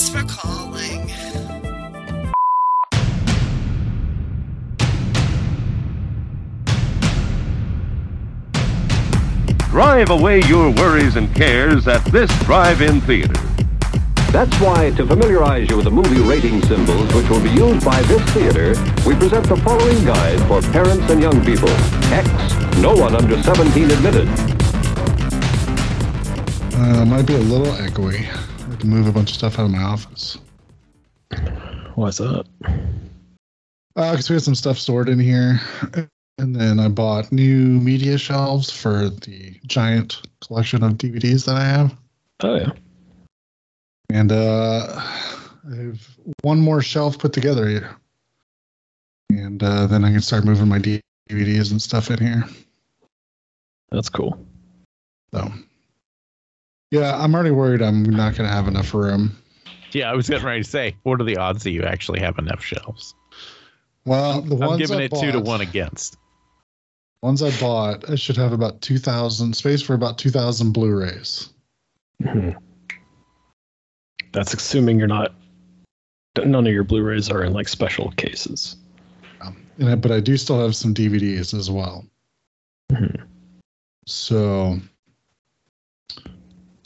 Thanks for calling. Drive away your worries and cares at this drive-in theater. That's why, to familiarize you with the movie rating symbols which will be used by this theater, we present the following guide for parents and young people. X, no one under 17 admitted. Uh, might be a little echoey. To move a bunch of stuff out of my office. Why's that? Because we had some stuff stored in here. And then I bought new media shelves for the giant collection of DVDs that I have. Oh yeah. And uh, I have one more shelf put together here. And uh, then I can start moving my DVDs and stuff in here. That's cool. So, yeah, I'm already worried I'm not going to have enough room. Yeah, I was getting ready to say, what are the odds that you actually have enough shelves? Well, the ones I'm giving I it two to one against. Ones I bought, I should have about 2,000 space for about 2,000 Blu-rays. Mhm. That's assuming you're not. None of your Blu-rays are in like special cases. Um, and I, but I do still have some DVDs as well. Mhm. So,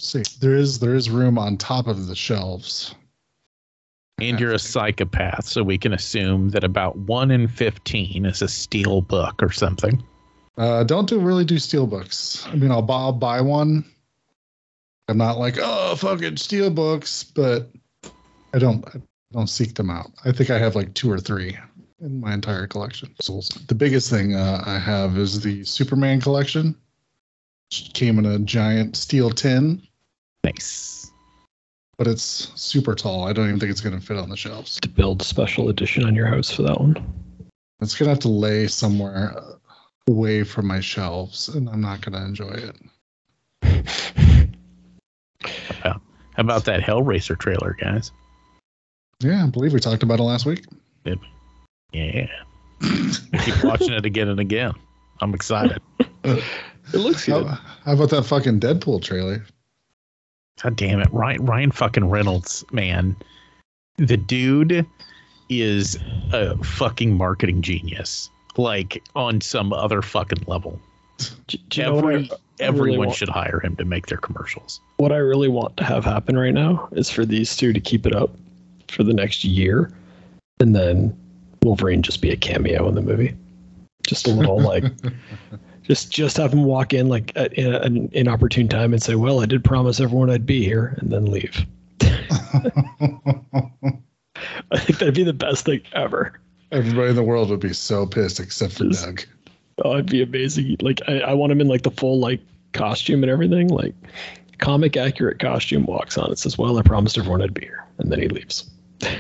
see, there is there is room on top of the shelves. And you're a psychopath, so we can assume that about one in 15 is a steel book or something. Uh, don't do really do steel books. I mean, I'll buy, I'll buy one. I'm not like oh fucking steel books, but I don't I don't seek them out. I think I have like two or three in my entire collection. The biggest thing uh, I have is the Superman collection. Which came in a giant steel tin, Nice. but it's super tall. I don't even think it's going to fit on the shelves. To build special edition on your house for that one. It's going to have to lay somewhere uh, away from my shelves, and I'm not going to enjoy it. How about that Hellraiser trailer, guys? Yeah, I believe we talked about it last week. Yeah. Keep watching it again and again. I'm excited. It looks good. How, how about that fucking Deadpool trailer? God damn it. Ryan Ryan fucking Reynolds, man. The dude is a fucking marketing genius. Like on some other fucking level. Do, do you know what I, Every, I really everyone want- should hire him to make their commercials. what I really want to have happen right now is for these two to keep it up for the next year, and then Wolverine just be a cameo in the movie. Just a little like, just just have him walk in like at, in an inopportune time and say, "Well, I did promise everyone I'd be here," and then leave. I think that'd be the best thing ever. Everybody in the world would be so pissed except for Just- Doug. Oh, it'd be amazing. Like I, I want him in like the full like costume and everything, like comic accurate costume. Walks on. It says, "Well, I promised everyone I'd be here," and then he leaves.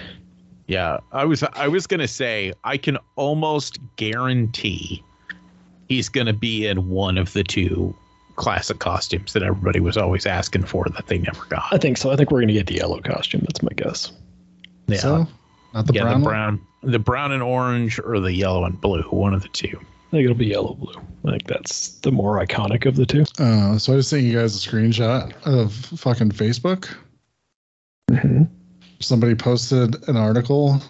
Yeah, I was I was gonna say I can almost guarantee he's gonna be in one of the two classic costumes that everybody was always asking for that they never got. I think so. I think we're gonna get the yellow costume. That's my guess. Yeah, So, not the yeah, brown the one? brown, the brown and orange, or the yellow and blue, one of the two. I think it'll be yellow blue. I think that's the more iconic of the two. Uh, so I just sent you guys a screenshot of fucking Facebook. Mm-hmm. Somebody posted an article.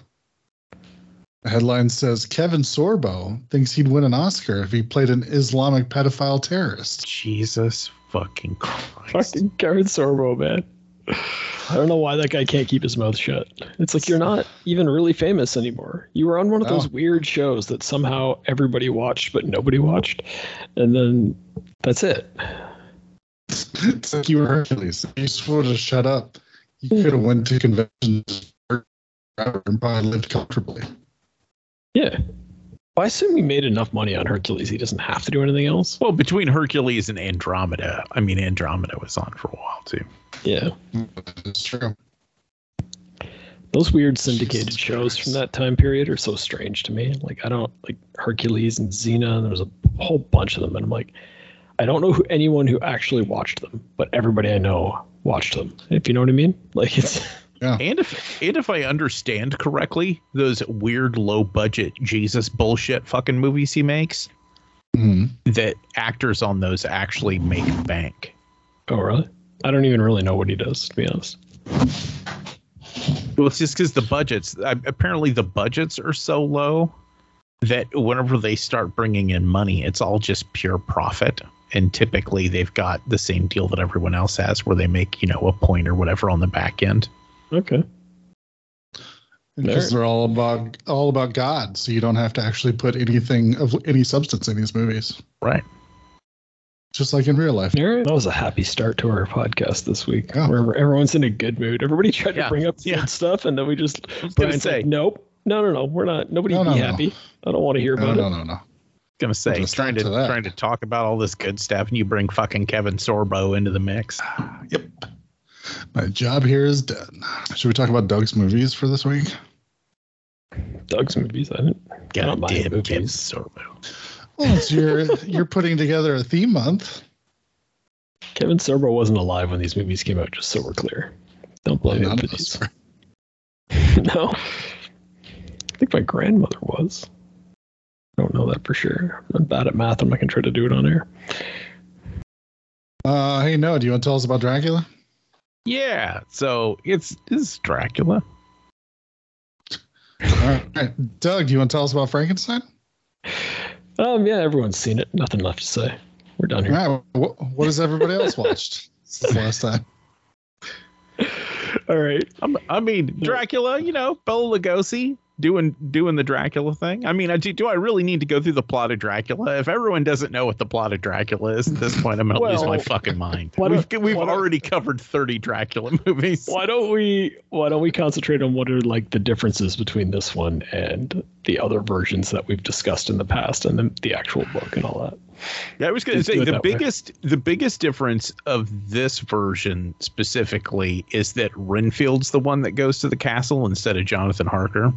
The headline says Kevin Sorbo thinks he'd win an Oscar if he played an Islamic pedophile terrorist. Jesus fucking Christ! Fucking Karen Sorbo, man. I don't know why that guy can't keep his mouth shut. It's like you're not even really famous anymore. You were on one of those No. weird shows that somehow everybody watched but nobody watched, and then that's it. it's like you were Hercules. You just would have shut up. You could have went to conventions and probably lived comfortably. Yeah. I assume he made enough money on Hercules. He doesn't have to do anything else. Well, between Hercules and Andromeda, I mean Andromeda was on for a while too. Yeah. It's true. Those weird syndicated shows from that time period are so strange to me. Like I don't like Hercules and Xena, and there's a whole bunch of them, and I'm like, I don't know who, anyone who actually watched them, but everybody I know watched them. If you know what I mean? Like it's And if and if I understand correctly, those weird low budget Jesus bullshit fucking movies he makes, Mhm. that actors on those actually make bank. oh really? I don't even really know what he does to be honest. Well, it's just because the budgets uh, apparently the budgets are so low that whenever they start bringing in money, it's all just pure profit. And typically, they've got the same deal that everyone else has, where they make you know a point or whatever on the back end. Okay. because they're all about all about God, so you don't have to actually put anything of any substance in these movies, Right. just like in real life. That was a happy start to our podcast this week. Yeah. Where everyone's in a good mood. Everybody tried Yeah, to bring up yeah. good stuff, and then we just I was gonna Brian's say, like, nope, no, no, no, we're not. Nobody No, be no, no. happy. I don't want to hear No, about no, it. no, no. No gonna say Just trying to, to trying to talk about all this good stuff, and you bring fucking Kevin Sorbo into the mix. Yep. My job here is done. Should we talk about Doug's movies for this week? Doug's movies. I didn't. I don't Goddamn movies. Sorbo. Well, it's your you're putting together a theme month. Kevin Sorbo wasn't alive when these movies came out. Just so we're clear. Don't blame him for of us these. no. I think my grandmother was. I don't know that for sure. I'm bad at math. I'm not gonna try to do it on air. Uh, hey, no. do you want to tell us about Dracula? Yeah, so it's it's Dracula. All right, Doug, do you want to tell us about Frankenstein? Um, yeah, everyone's seen it. Nothing left to say. We're done here. right, what, what has everybody else watched since last time? All right. I'm, I mean, Dracula. You know, Bela Lugosi doing doing the Dracula thing. I mean, I do, do I really need to go through the plot of Dracula? If everyone doesn't know what the plot of Dracula is at this point, I'm gonna lose my fucking mind. We've we've already covered 30 Dracula movies. Why don't we why don't we concentrate on what are like the differences between this one and the other versions that we've discussed in the past and the, the actual book and all that. Yeah, I was going to say the that way. biggest the biggest difference of this version specifically is that Renfield's the one that goes to the castle instead of Jonathan Harker.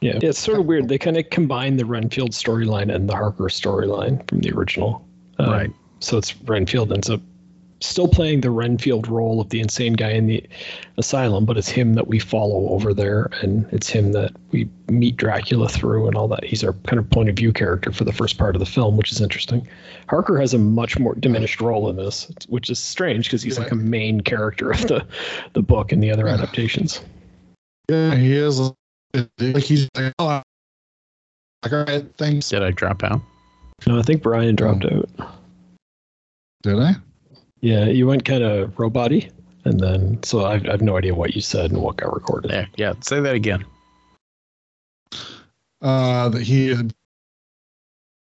Yeah. yeah it's sort of weird. They kind of combine the Renfield storyline and the Harker storyline from the original. Um, Right. So it's Renfield ends up still playing the Renfield role of the insane guy in the asylum, but it's him that we follow over there, and it's him that we meet Dracula through and all that. He's our kind of point of view character for the first part of the film, which is interesting. Harker has a much more diminished role in this, which is strange because he's like a main character of the the book and the other adaptations. Yeah, he is. Like he's like, oh, I'm- like, all right, thanks. Did I drop out? No, I think Brian dropped out. Did I? Yeah, you went kind of robot and then so I've, I've no idea what you said and what got recorded. Yeah, Yeah, say that again. Uh, that he is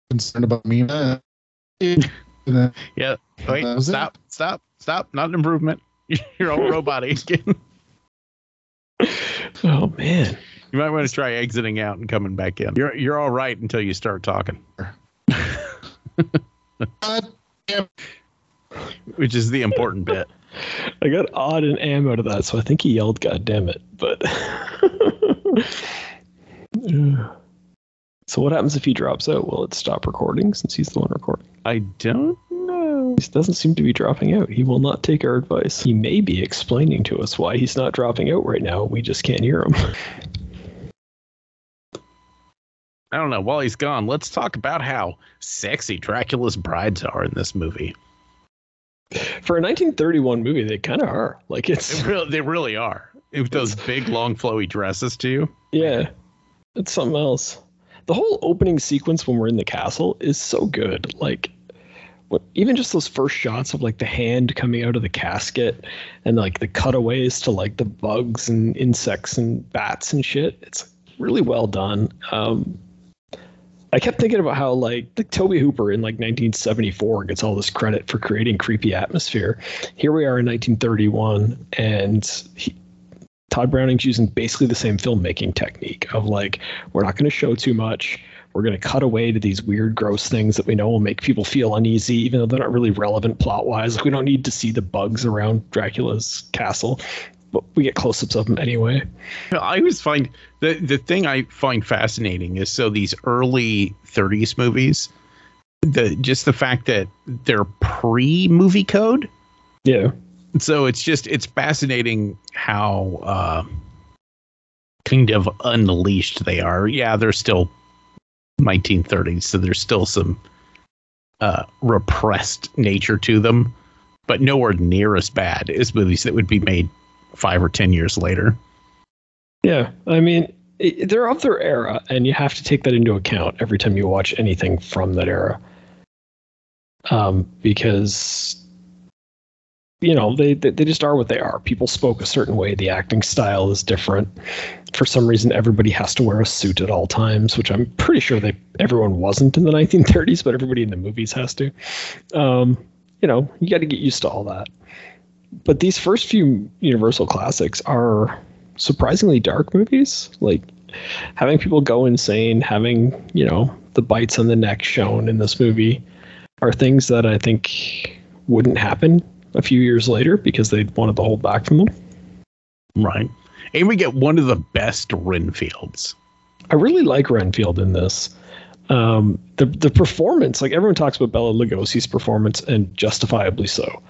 concerned about Mina. Then, Yeah. Wait, That was it? stop, stop, stop. Not an improvement. You're all robot again. Oh man, You might want to try exiting out and coming back in. You're you're all right until you start talking, which is the important bit. I got odd and am out of that, so I think he yelled "God damn it!" But so what happens if he drops out? Will it stop recording since he's the one recording? I don't know. He doesn't seem to be dropping out. He will not take our advice. He may be explaining to us why he's not dropping out right now. We just can't hear him. I don't know. While he's gone, let's talk about how sexy Dracula's brides are in this movie. For a 1931 movie, they kind of are. Like it's They really, they really are. With those big, long, flowy dresses too. Yeah, it's something else. The whole opening sequence when we're in the castle is so good. Like, what, even just those first shots of like the hand coming out of the casket and like the cutaways to like the bugs and insects and bats and shit. It's really well done. Um, I kept thinking about how like, like Tobe Hooper in like 1974 gets all this credit for creating creepy atmosphere. Here we are in 1931, and he, Tod Browning's using basically the same filmmaking technique of like, we're not going to show too much. We're going to cut away to these weird, gross things that we know will make people feel uneasy, even though they're not really relevant plot wise. Like, we don't need to see the bugs around Dracula's castle. But we get close-ups of them anyway. I always find the the thing I find fascinating is so these early 30s movies, the just the fact that they're pre movie code. Yeah, So it's just it's fascinating how uh, kind of unleashed they are. Yeah, they're still 1930s, so there's still some uh, repressed nature to them, but nowhere near as bad as movies that would be made five or ten years later. yeah. I mean, they're of their era, and you have to take that into account every time you watch anything from that era. Um, because you know they, they they just are what they are. People spoke a certain way. The acting style is different. For some reason, everybody has to wear a suit at all times, which I'm pretty sure they everyone wasn't in the 1930s, but everybody in the movies has to. Um, you know, you got to get used to all that. But these first few Universal classics are surprisingly dark movies. Like having people go insane, having you know the bites on the neck shown in this movie, are things that I think wouldn't happen a few years later because they wanted to hold back from them. Right. And we get one of the best Renfields. I really like Renfield in this. Um, the the performance, like everyone talks about Bela Lugosi's performance, and justifiably so.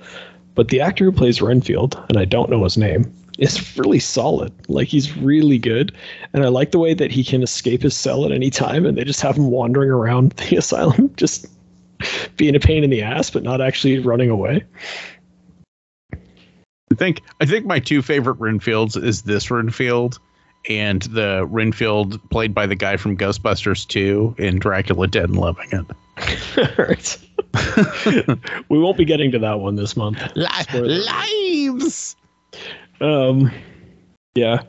But the actor who plays Renfield, and I don't know his name, is really solid. Like he's really good, and I like the way that he can escape his cell at any time, and they just have him wandering around the asylum, just being a pain in the ass, but not actually running away. I think I think my two favorite Renfields is this Renfield and the Renfield played by the guy from Ghostbusters 2 in Dracula Dead and Loving It. All right. we won't be getting to that one this month. Spoiler. Lives. Um, yeah.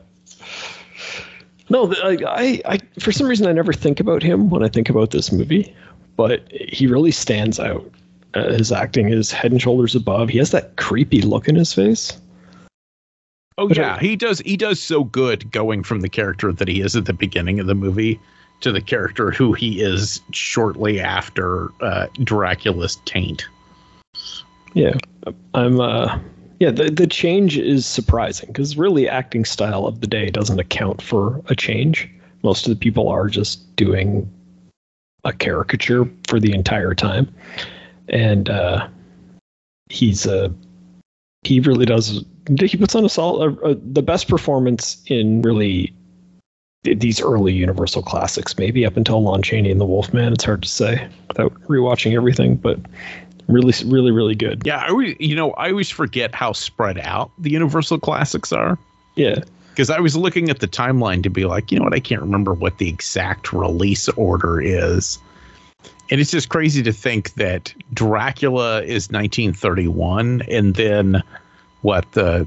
No, the- I, I, I, for some reason, I never think about him when I think about this movie, but he really stands out. Uh, his acting is head and shoulders above. He has that creepy look in his face. Oh But yeah, I- he does he does so good going from the character that he is at the beginning of the movie to the character who he is shortly after uh, Dracula's taint. Yeah, I'm. Uh, yeah, the the change is surprising because really, acting style of the day doesn't account for a change. Most of the people are just doing a caricature for the entire time, and uh, he's uh, he really does. He puts on a solid, uh, uh, the best performance in really these early Universal classics. Maybe up until Lon Chaney and the Wolfman. It's hard to say without rewatching everything, but really, really, really good. Yeah, I always, you know, I always forget how spread out the Universal classics are. Yeah. because I was looking at the timeline to be like, you know what, I can't remember what the exact release order is. And it's just crazy to think that Dracula is 1931 and then what the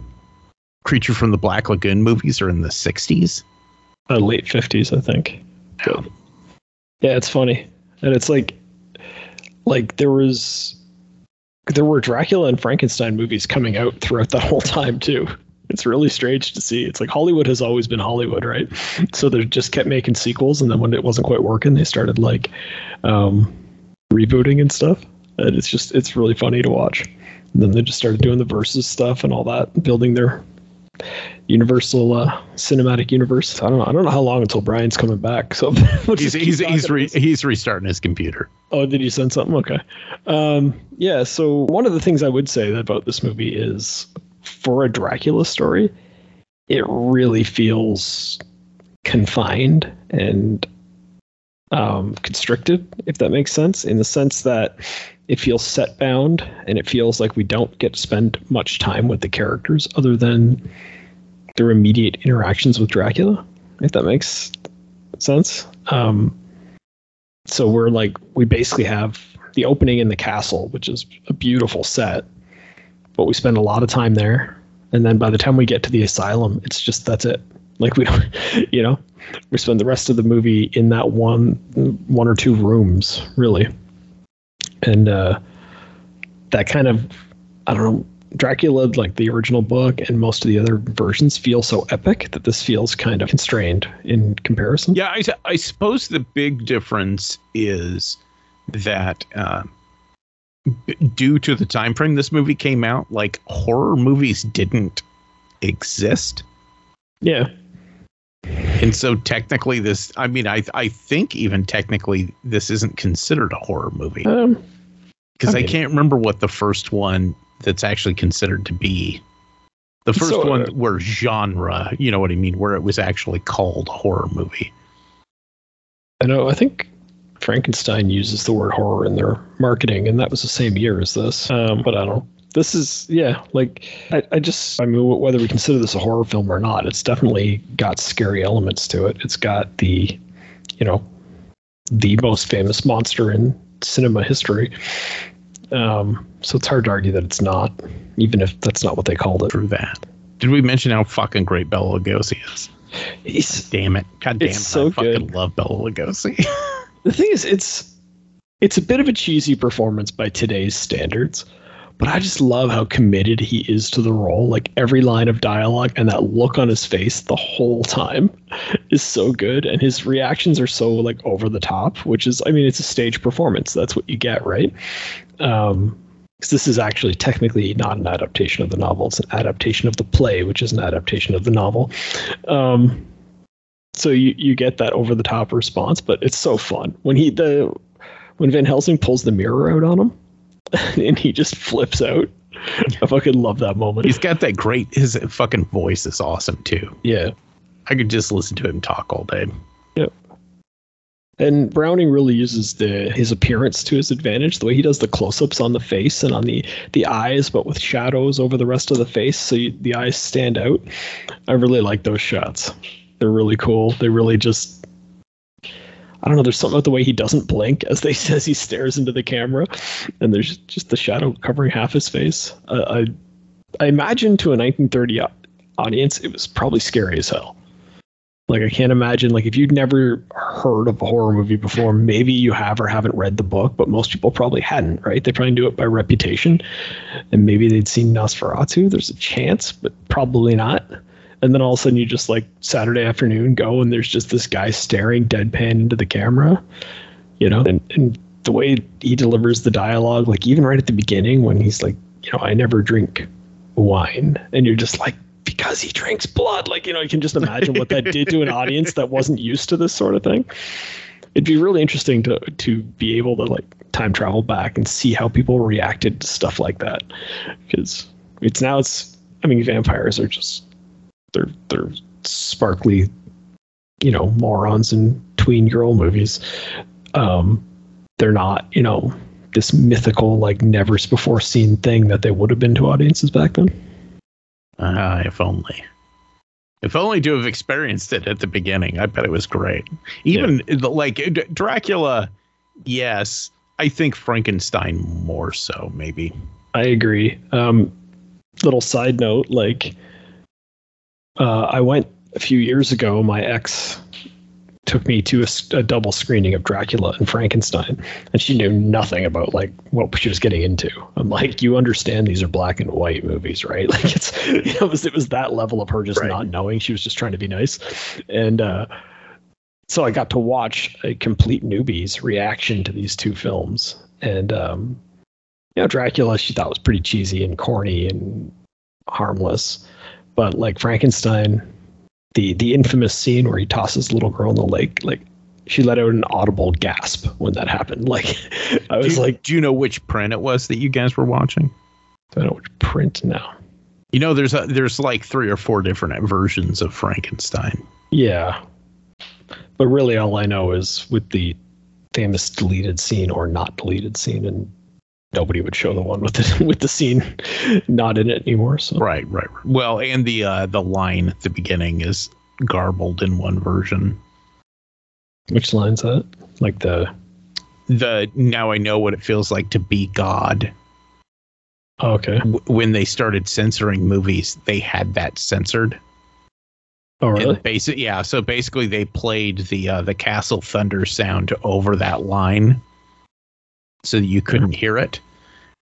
Creature from the Black Lagoon movies are in the 60s. Uh, late fifties, I think. But, yeah, it's funny, and it's like, like there was, there were Dracula and Frankenstein movies coming out throughout that whole time too. It's really strange to see. It's like Hollywood has always been Hollywood, right? So they just kept making sequels, and then when it wasn't quite working, they started like um, rebooting and stuff. And it's just it's really funny to watch. And then they just started doing the versus stuff and all that, building their Universal uh, cinematic universe. I don't know. I don't know how long until Brian's coming back. So we'll He's he's he's, re, he's restarting his computer. Oh, did you send something? Okay. Um, yeah. So one of the things I would say about this movie is, for a Dracula story, it really feels confined and um, constricted, if that makes sense, in the sense that it feels set bound and it feels like we don't get to spend much time with the characters other than their immediate interactions with Dracula, if that makes sense. Um, so we're like, we basically have the opening in the castle, which is a beautiful set, but we spend a lot of time there. And then by the time we get to the asylum, it's just that's it. Like we you know, we spend the rest of the movie in that one, one or two rooms, really. And uh, that kind of, I don't know, Dracula, like the original book and most of the other versions, feel so epic that this feels kind of constrained in comparison. Yeah, I, I suppose the big difference is that uh, b- due to the time frame this movie came out, like horror movies didn't exist. Yeah. And so technically this I mean I I think even technically this isn't considered a horror movie Um, because I I can't remember what the first one that's actually considered to be. The first So, one uh, where genre, you know what I mean, where it was actually called horror movie. I know. I think Frankenstein uses the word horror in their marketing, and that was the same year as this. Um, but I don't. This is, yeah, like, I, I just, I mean, whether we consider this a horror film or not, it's definitely got scary elements to it. It's got the, you know, the most famous monster in cinema history. Um, so it's hard to argue that it's not, even if that's not what they called it. Through that. Did we mention how fucking great Bela Lugosi is? He's, Damn it. God damn It's it. so I fucking good. love Bela Lugosi. the thing is it's it's a bit of a cheesy performance by today's standards but i just love how committed he is to the role. Like every line of dialogue and that look on his face the whole time is so good. And his reactions are so like over the top which is i mean it's a stage performance. That's what you get right? Um, because this is actually technically not an adaptation of the novel. It's an adaptation of the play which is an adaptation of the novel. Um so you you get that over the top response, but it's so fun. When he the when Van Helsing pulls the mirror out on him and he just flips out. I fucking love that moment. He's got that great his fucking voice is awesome too. yeah, I could just listen to him talk all day. Yep. And Browning really uses the his appearance to his advantage. The way he does the close-ups on the face and on the the eyes, but with shadows over the rest of the face, so you, the eyes stand out. I really like those shots. They're really cool. They really just I don't know. There's something about the way he doesn't blink as they as he stares into the camera, and there's just the shadow covering half his face. Uh, I I imagine to a 1930 audience, it was probably scary as hell. Like I can't imagine like if you'd never heard of a horror movie before, maybe you have or haven't read the book, but most people probably hadn't, right? They probably knew it by reputation, and maybe they'd seen Nosferatu. There's a chance, but probably not. And then all of a sudden, you just like Saturday afternoon go, and there's just this guy staring deadpan into the camera, you know, and and the way he delivers the dialogue, like even right at the beginning when he's like, you know, I never drink wine, and you're just like, because he drinks blood, like you know, you can just imagine what that did to an audience that wasn't used to this sort of thing. It'd be really interesting to to be able to like time travel back and see how people reacted to stuff like that, because it's now it's I mean vampires are just they're they're sparkly, you know, morons in tween girl movies. Um, they're not, you know, this mythical, like never before seen thing that they would have been to audiences back then. Ah, if only. If only to have experienced it at the beginning. I bet it was great. Even the- like D- Dracula, yes. I think Frankenstein more so, maybe. I agree. Um, little side note, like, uh, I went a few years ago. My ex took me to a double screening of Dracula and Frankenstein, and she knew nothing about like what she was getting into. I'm like, you understand these are black and white movies, right? Like it's you know, it was it was that level of her just Right. not knowing. She was just trying to be nice, and uh, so I got to watch a complete newbie's reaction to these two films, and um, you know, Dracula she thought was pretty cheesy and corny and harmless, but like Frankenstein, the the infamous scene where he tosses the little girl in the lake, like she let out an audible gasp when that happened. Like I Do was you, like, do you know which print it was that you guys were watching? I don't know which print now. You know, there's a, there's like three or four different versions of Frankenstein. Yeah, but really all I know is with the famous deleted scene or not deleted scene, and nobody would show the one with the with the scene not in it anymore. So Right, right. right. Well, and the uh, the line at the beginning is garbled in one version. which line's that? Like the The now I know what it feels like to be God. oh, okay. W- when they started censoring movies, they had that censored. Oh really? Basic, yeah. So basically, they played the uh, the Castle Thunder sound over that line, so that you couldn't hear it.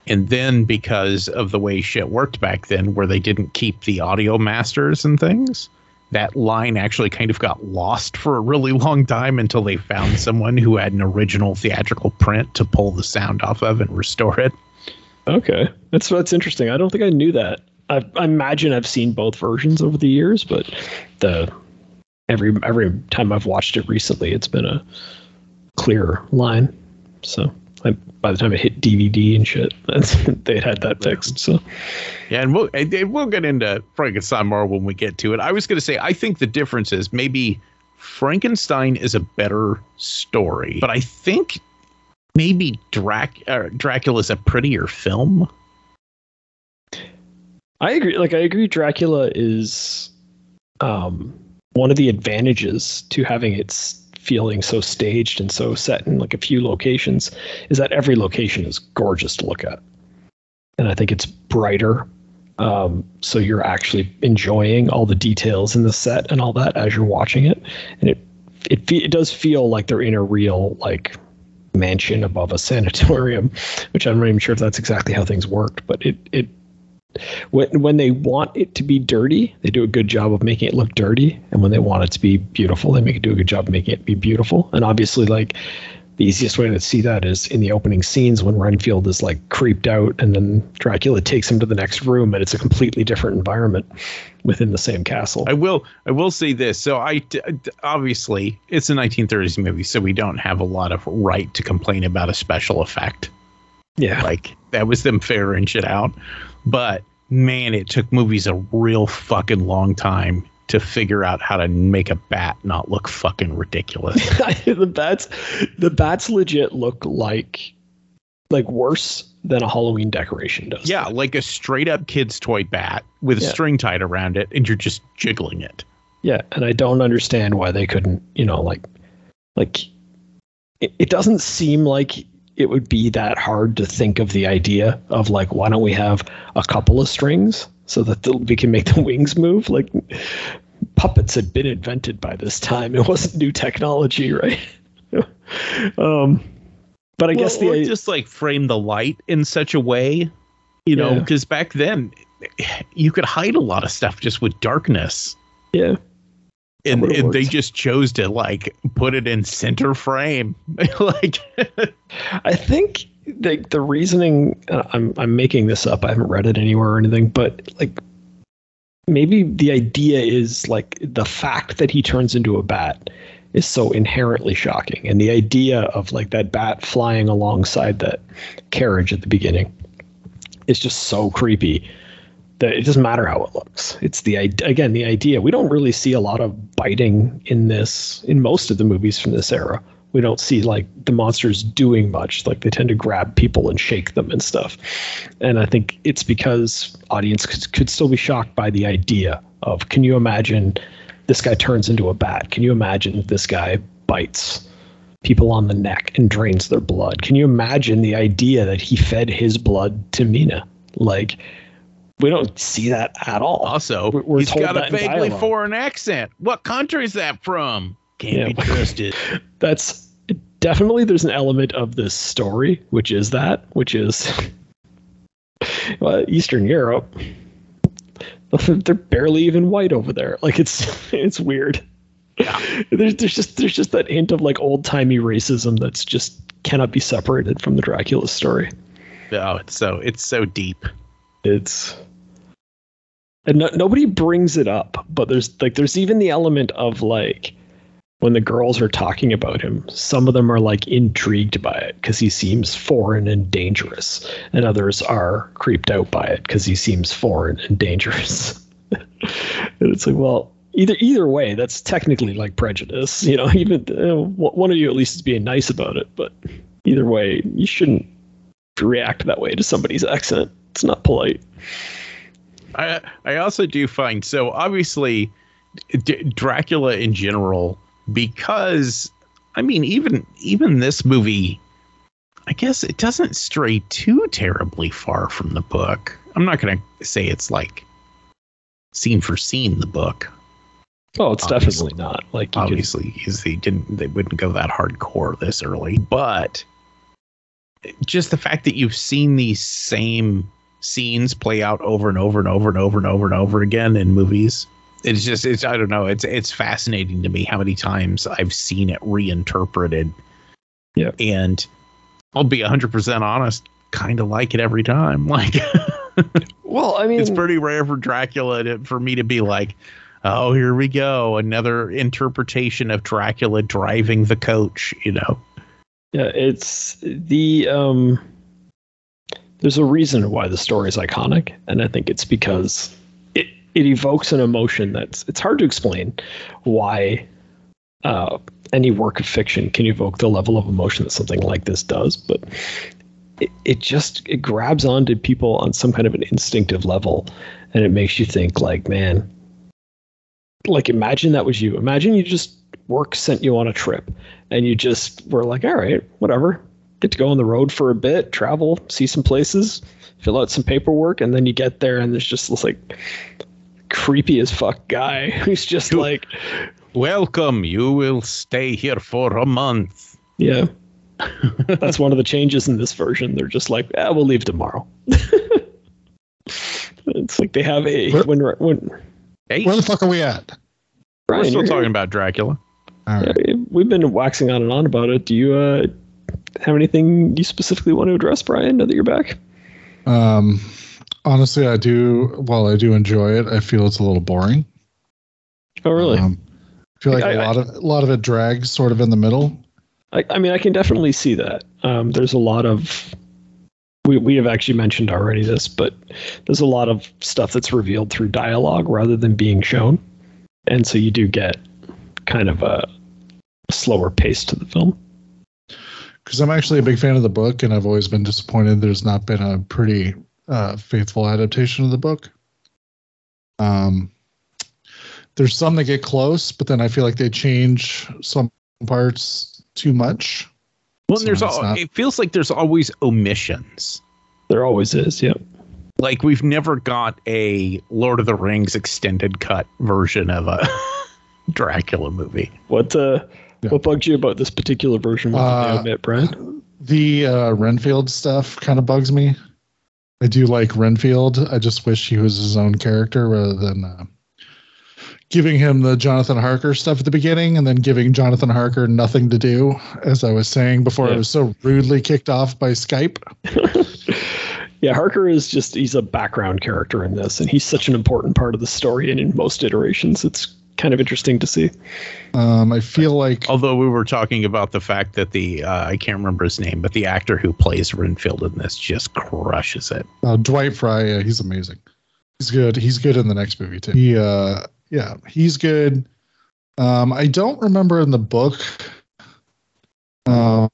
And then, because of the way shit worked back then, where they didn't keep the audio masters and things, that line actually kind of got lost for a really long time until they found someone who had an original theatrical print to pull the sound off of and restore it. Okay, that's that's interesting. I don't think I knew that. I, I imagine I've seen both versions over the years, but the every every time I've watched it recently, it's been a clear line. So I, by the time it hit DVD and shit, that's, they had that fixed. So Yeah, and we'll we'll get into Frankenstein more when we get to it. I was going to say I think the difference is maybe Frankenstein is a better story, but I think maybe Drac uh, Dracula is a prettier film. I agree. Like I agree, Dracula is um, one of the advantages to having its feeling so staged and so set in like a few locations is that every location is gorgeous to look at, and I think it's brighter. Um, so you're actually enjoying all the details in the set and all that as you're watching it, and it it it does feel like they're in a real like mansion above a sanatorium, which I'm not even sure if that's exactly how things worked, but it it when when they want it to be dirty, they do a good job of making it look dirty, and when they want it to be beautiful, they make it do a good job of making it be beautiful. And obviously, like the easiest way to see that is in the opening scenes when Renfield is like creeped out, and then Dracula takes him to the next room, and it's a completely different environment within the same castle. I will I will say this. So I obviously it's a 1930s movie, so we don't have a lot of right to complain about a special effect. yeah, Like that was them figuring shit out. But man, it took movies a real fucking long time to figure out how to make a bat not look fucking ridiculous. the bats, the bats legit look like like worse than a Halloween decoration does. yeah, like a straight up kid's toy bat with a Yeah. string tied around it, and you're just jiggling it. Yeah, and I don't understand why they couldn't, you know, like, like, it, it doesn't seem like it would be that hard to think of the idea of like, why don't we have a couple of strings so that the, we can make the wings move? Like, puppets had been invented by this time. It wasn't new technology, right? um, but I guess Well, the or just like frame the light in such a way, you know, Yeah. because back then you could hide a lot of stuff just with darkness. yeah, And, and they just chose to like put it in center frame. like I think the the reasoning uh, I'm I'm making this up. I haven't read it anywhere or anything, but like maybe the idea is like the fact that he turns into a bat is so inherently shocking, and the idea of like that bat flying alongside that carriage at the beginning is just so creepy it doesn't matter how it looks. It's the again the idea. We don't really see a lot of biting in this in most of the movies from this era. We don't see like the monsters doing much. Like they tend to grab people and shake them and stuff. And I think it's because audience could, could still be shocked by the idea of can you imagine this guy turns into a bat? Can you imagine this guy bites people on the neck and drains their blood? Can you imagine the idea that he fed his blood to Mina? Like we don't see that at all. also We're- we're he's got a vaguely foreign accent. What country is that from? Can't Yeah. be trusted. that's definitely there's an element of this story which is that which is well, eastern europe they're barely even white over there like it's it's weird Yeah. there's, there's just there's just that hint of like old-timey racism that's just cannot be separated from the dracula story oh, it's so it's so deep. it's and no, nobody brings it up but there's like there's even the element of like when the girls are talking about him some of them are like intrigued by it because he seems foreign and dangerous and others are creeped out by it because he seems foreign and dangerous. And it's like well either either way that's technically like prejudice you know even one of you at least is being nice about it but either way you shouldn't react that way to somebody's accent. It's not polite I I also do find so obviously D- Dracula in general because I mean even even this movie I guess it doesn't stray too terribly far from the book. I'm not going to say it's like scene for scene the book. oh it's Obviously. definitely not like you Obviously, because they didn't they wouldn't go that hardcore this early. But just the fact that you've seen these same scenes play out over and over and over and over and over and over again in movies. It's just it's I don't know, it's it's fascinating to me how many times I've seen it reinterpreted. Yeah. And I'll be 100% honest, kind of like it every time. Like Well, I mean, it's pretty rare for Dracula to, for me to be like, oh, here we go, another interpretation of Dracula driving the coach. You know, Yeah, it's the um there's a reason why the story is iconic, and I think it's because it it evokes an emotion that's it's hard to explain why uh any work of fiction can evoke the level of emotion that something like this does, but it, it just it grabs onto people on some kind of an instinctive level and it makes you think like, man, like imagine that was you. Imagine you just work sent you on a trip and you just were like, all right, whatever. Get to go on the road for a bit, travel, see some places, fill out some paperwork, and then you get there and there's just this like creepy as fuck guy who's just Who- like, welcome. You will stay here for a month. yeah. That's one of the changes in this version. They're just like, ah, we'll leave tomorrow. it's like they have a Where- when when Hey, Where the fuck are we at? we're still you're here. talking about Dracula. All right. Yeah, we've been waxing on and on about it. Do you uh, have anything you specifically want to address, Brian? Now that you're back. Um, honestly, I do. While I do enjoy it, I feel it's a little boring. Oh, really? Um, I feel like I- a I- lot of a lot of it drags sort of in the middle. I, I mean, I can definitely see that. Um, there's a lot of we we have actually mentioned already this, but there's a lot of stuff that's revealed through dialogue rather than being shown, and so you do get kind of a slower pace to the film. Because I'm actually a big fan of the book, and I've always been disappointed there's not been a pretty uh, faithful adaptation of the book. Um, there's some that get close, but then I feel like they change some parts too much. Well, So there's it's al- not- it feels like there's always omissions. There always is, yeah. Like we've never got a Lord of the Rings extended cut version of a Dracula movie. What uh, Yeah. what bugs you about this particular version? What did they Uh, omit, Brian? The uh, Renfield stuff kind of bugs me. I do like Renfield. I just wish he was his own character rather than uh, giving him the Jonathan Harker stuff at the beginning and then giving Jonathan Harker nothing to do, as I was saying before Yeah. I was so rudely kicked off by Skype. Yeah, Harker is just he's a background character in this, and he's such an important part of the story. And in most iterations, it's kind of interesting to see. Um, I feel like Although we were talking about the fact that the uh, I can't remember his name, but the actor who plays Renfield in this just crushes it. uh, Dwight Frye, yeah, he's amazing. He's good. He's good in the next movie too. He, uh, yeah, he's good. Um, I don't remember in the book, um,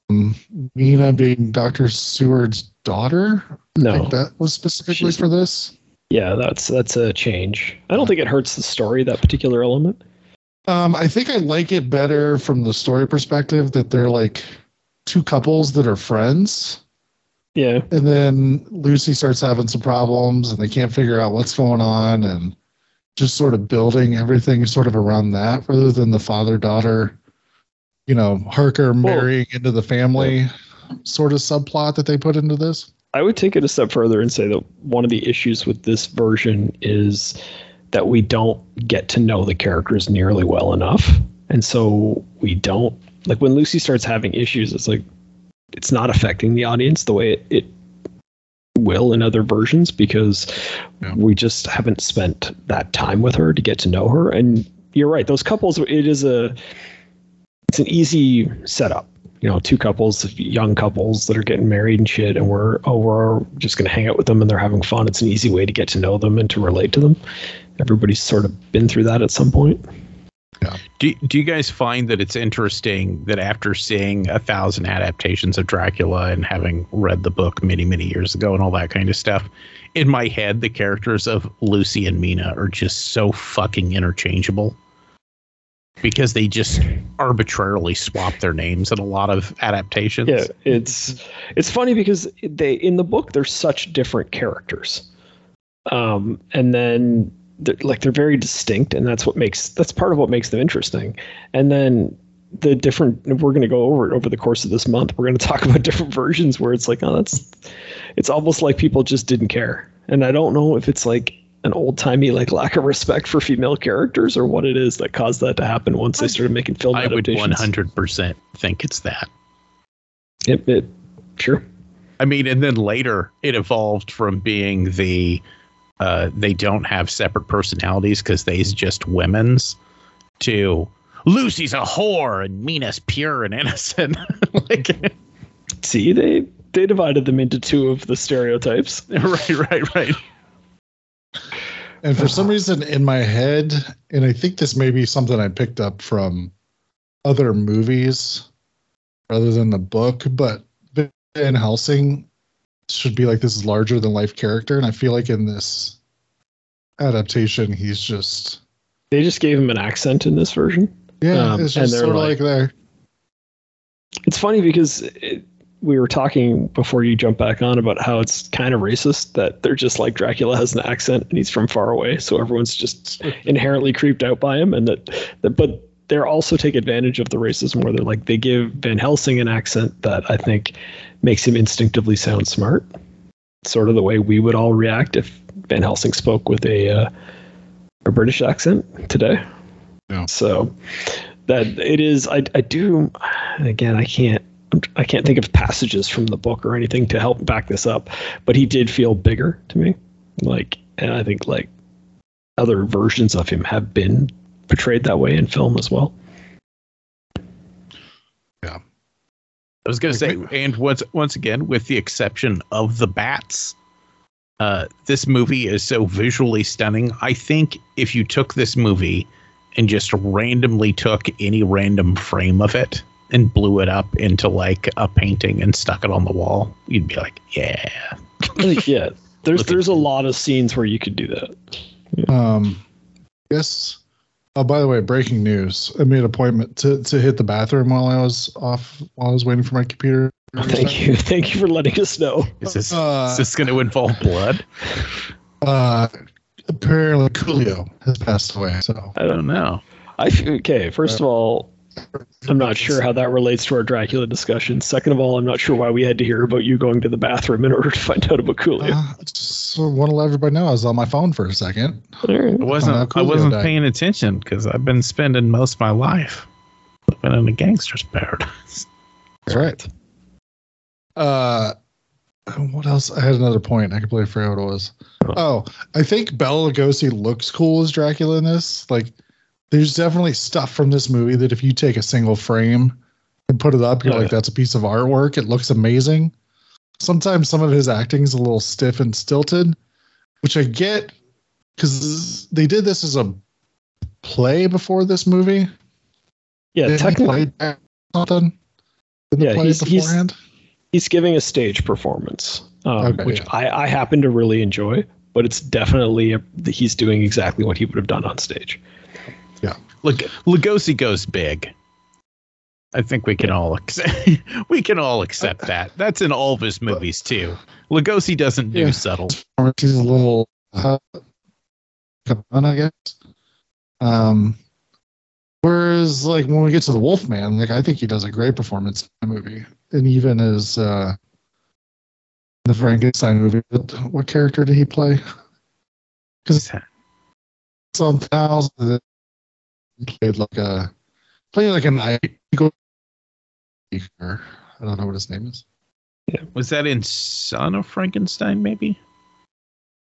Mina being Doctor Seward's daughter. I No, think that was specifically She's- for this. Yeah, that's that's a change. I don't think it hurts the story that particular element. Um, I think I like it better from the story perspective that they're like two couples that are friends. Yeah, and then Lucy starts having some problems and they can't figure out what's going on and just sort of building everything sort of around that rather than the father daughter, you know, Harker marrying into the family sort of subplot that they put into this. I would take it a step further and say that one of the issues with this version is that we don't get to know the characters nearly well enough. And so we don't like when Lucy starts having issues, it's like it's not affecting the audience the way it, it will in other versions because Yeah. we just haven't spent that time with her to get to know her. And you're right, those couples it is a it's an easy setup you know, two couples, young couples that are getting married and shit, and we're oh we're just gonna hang out with them and they're having fun. It's an easy way to get to know them and to relate to them. Everybody's sort of been through that at some point. Yeah. Do, do you guys find that it's interesting that after seeing a thousand adaptations of Dracula and having read the book many, many years ago and all that kind of stuff, in my head, the characters of Lucy and Mina are just so fucking interchangeable because they just arbitrarily swap their names in a lot of adaptations. Yeah, it's it's funny because they in the book they're such different characters, um, and then they're, like they're very distinct, and that's what makes that's part of what makes them interesting. And then the different we're going to go over it over the course of this month. We're going to talk about different versions where it's like, oh, that's it's almost like people just didn't care, and I don't know if it's like an old timey like lack of respect for female characters or what it is that caused that to happen once they started making film I would adaptations. 100% think it's that. It, it, sure. I mean, and then later it evolved from being the uh, they don't have separate personalities because they's just women's to Lucy's a whore and Mina's pure and innocent. like, See, they they divided them into two of the stereotypes. right, right, right. And for some reason in my head, and I think this may be something I picked up from other movies rather than the book, but Van Helsing should be like this larger than life character. And I feel like in this adaptation, he's just, They just gave him an accent in this version. yeah, Um, it's just sort of like- like there. It's funny because it, we were talking before you jump back on about how it's kind of racist that they're just like Dracula has an accent and he's from far away, so everyone's just inherently creeped out by him, and that, that but they're also take advantage of the racism where they're like they give Van Helsing an accent that I think makes him instinctively sound smart, sort of the way we would all react if Van Helsing spoke with a uh, a British accent today. Yeah. So that it is I, I do again I can't I can't think of passages from the book or anything to help back this up, but he did feel bigger to me. Like and I think like other versions of him have been portrayed that way in film as well. Yeah. I was gonna Like, say, and once once again, with the exception of the bats, uh, this movie is so visually stunning. I think if you took this movie and just randomly took any random frame of it and blew it up into like a painting and stuck it on the wall, you'd be like, yeah. Yeah, there's Look at- there's a lot of scenes where you could do that. Um, yes. Oh, by the way, breaking news. I made an appointment to, to hit the bathroom while I was off, while I was waiting for my computer. to Thank you, thank you for letting us know. Is this Uh, is this going to involve blood? Uh, apparently Coolio has passed away. So I don't know. I f- okay. First of all, I'm not sure how that relates to our Dracula discussion. Second of all, I'm not sure why we had to hear about you going to the bathroom in order to find out about Coolio. Uh, just want to let everybody know I was on my phone for a second. All right. I wasn't. I wasn't died. paying attention because I've been spending most of my life living in a gangster's paradise. That's right. Uh, what else? I had another point. I completely forgot what it was. Oh, I think Bela Lugosi looks cool as Dracula in this. Like, there's definitely stuff from this movie that if you take a single frame and put it up, you're Oh, like, yeah. that's a piece of artwork. It looks amazing. Sometimes some of his acting is a little stiff and stilted, which I get because they did this as a play before this movie. Yeah, Didn't technically, something in the Yeah, play he's- he's- he's giving a stage performance, um, Okay, which yeah. I, I happen to really enjoy. But it's definitely a, he's doing exactly what he would have done on stage. Look, Lugosi goes big. I think we can all accept, we can all accept that. That's in all of his movies too. Lugosi doesn't do Yeah. subtle. She's a little uh, fun, I guess. Um, whereas, like when we get to the Wolfman, like I think he does a great performance in the movie, and even as uh, the Frankenstein movie, what, character did he play? Because that he played like a played like an I don't know what his name is. Yeah. Was that in Son of Frankenstein? Maybe.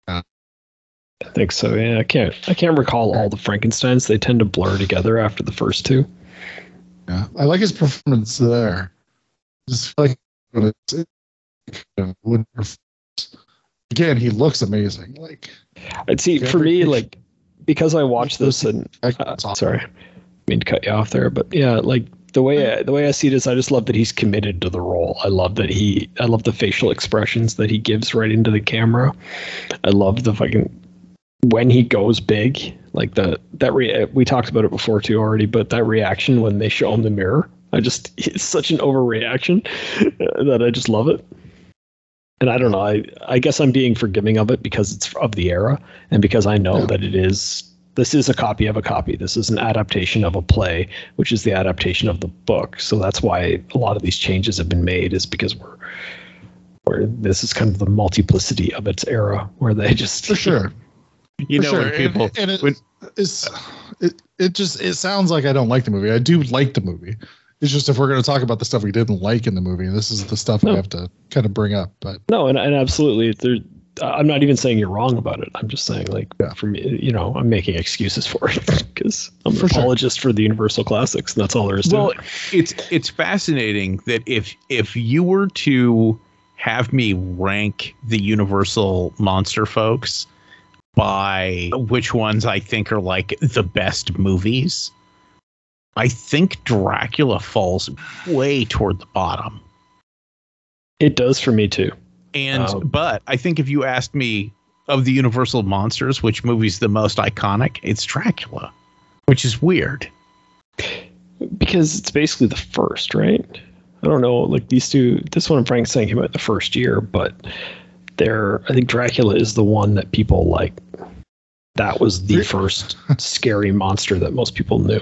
I think so. Yeah, I can't I can't recall all the Frankenstein's. They tend to blur together after the first two. Yeah, I like his performance there. Just feel like when it's it, when- again, he looks amazing. Like, I'd see for me like because I watched this and uh, sorry, I mean to cut you off there, but yeah, like the way I, the way I see it is, I just love that he's committed to the role. I love that he, I love the facial expressions that he gives right into the camera. I love the fucking when he goes big, like the that re, we talked about it before too already, but that reaction when they show him the mirror, I just it's such an overreaction that I just love it. And I don't know, I I guess I'm being forgiving of it because it's of the era and because I know Yeah. that it is this is a copy of a copy. This is an adaptation of a play, which is the adaptation of the book. So that's why a lot of these changes have been made is because we're where this is kind of the multiplicity of its era where they just for sure. You for know sure. when people and, and it, when- it's it, it just it sounds like I don't like the movie. I do like the movie. It's just if we're going to talk about the stuff we didn't like in the movie, this is the stuff No. I have to kind of bring up. But No, and, and absolutely, there. I'm not even saying you're wrong about it. I'm just saying, like, Yeah. for me, you know, I'm making excuses for it because I'm For an sure. apologist for the Universal Classics, and that's all there is to Well, it. it's it's fascinating that if if you were to have me rank the Universal monster folks by which ones I think are like the best movies, I think Dracula falls way toward the bottom. It does for me too. And Um, but I think if you asked me of the Universal monsters, which movie's the most iconic, it's Dracula, which is weird. because it's basically the first, right? I don't know, like these two. This one, Frankenstein came out the first year, but there, I think Dracula is the one that people like. That was the first scary monster that most people knew.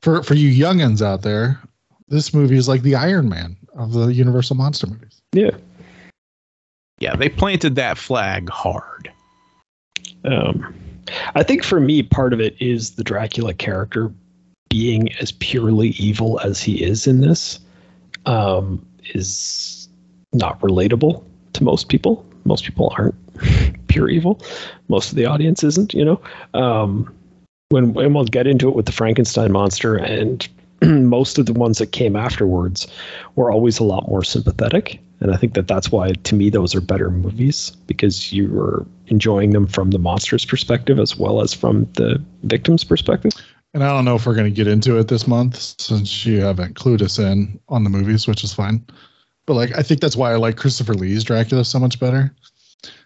For for you youngins out there, this movie is like the Iron Man of the Universal monster movies. Yeah. Yeah, they planted that flag hard. Um, I think for me, part of it is the Dracula character being as purely evil as he is in this um, is not relatable to most people. Most people aren't pure evil. Most of the audience isn't, you know. Um, when and we'll get into it with the Frankenstein monster and most of the ones that came afterwards were always a lot more sympathetic and i think that that's why to me those are better movies because you were enjoying them from the monster's perspective as well as from the victim's perspective And I don't know if we're going to get into it this month since you haven't clued us in on the movies, which is fine. But like, I think that's why I like Christopher Lee's Dracula so much better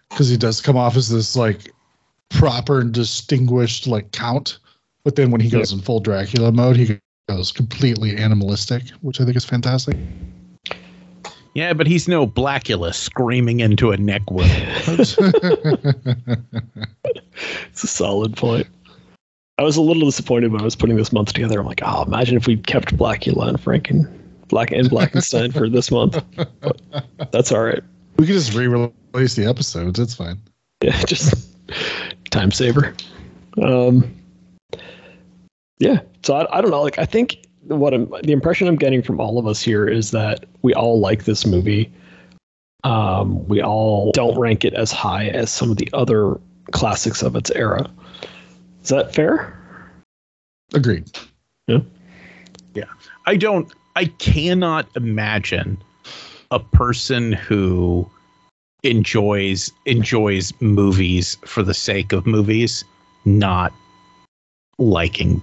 because he does come off as this like proper and distinguished like count, but then when he goes in full Dracula mode, he goes completely animalistic, which I think is fantastic. Yeah, but he's no Blackula screaming into a neck wound. it's a solid point i was a little disappointed when i was putting this month together i'm like oh imagine if we kept blackula and franken black and blackenstein for this month but that's all right we could just re-release the episodes. It's fine. yeah just time saver um yeah so I, I don't know like i think what I'm, the impression i'm getting from all of us here is that we all like this movie um we all don't rank it as high as some of the other classics of its era is that fair Agreed. Yeah. Yeah. I don't I cannot imagine a person who enjoys enjoys movies for the sake of movies not liking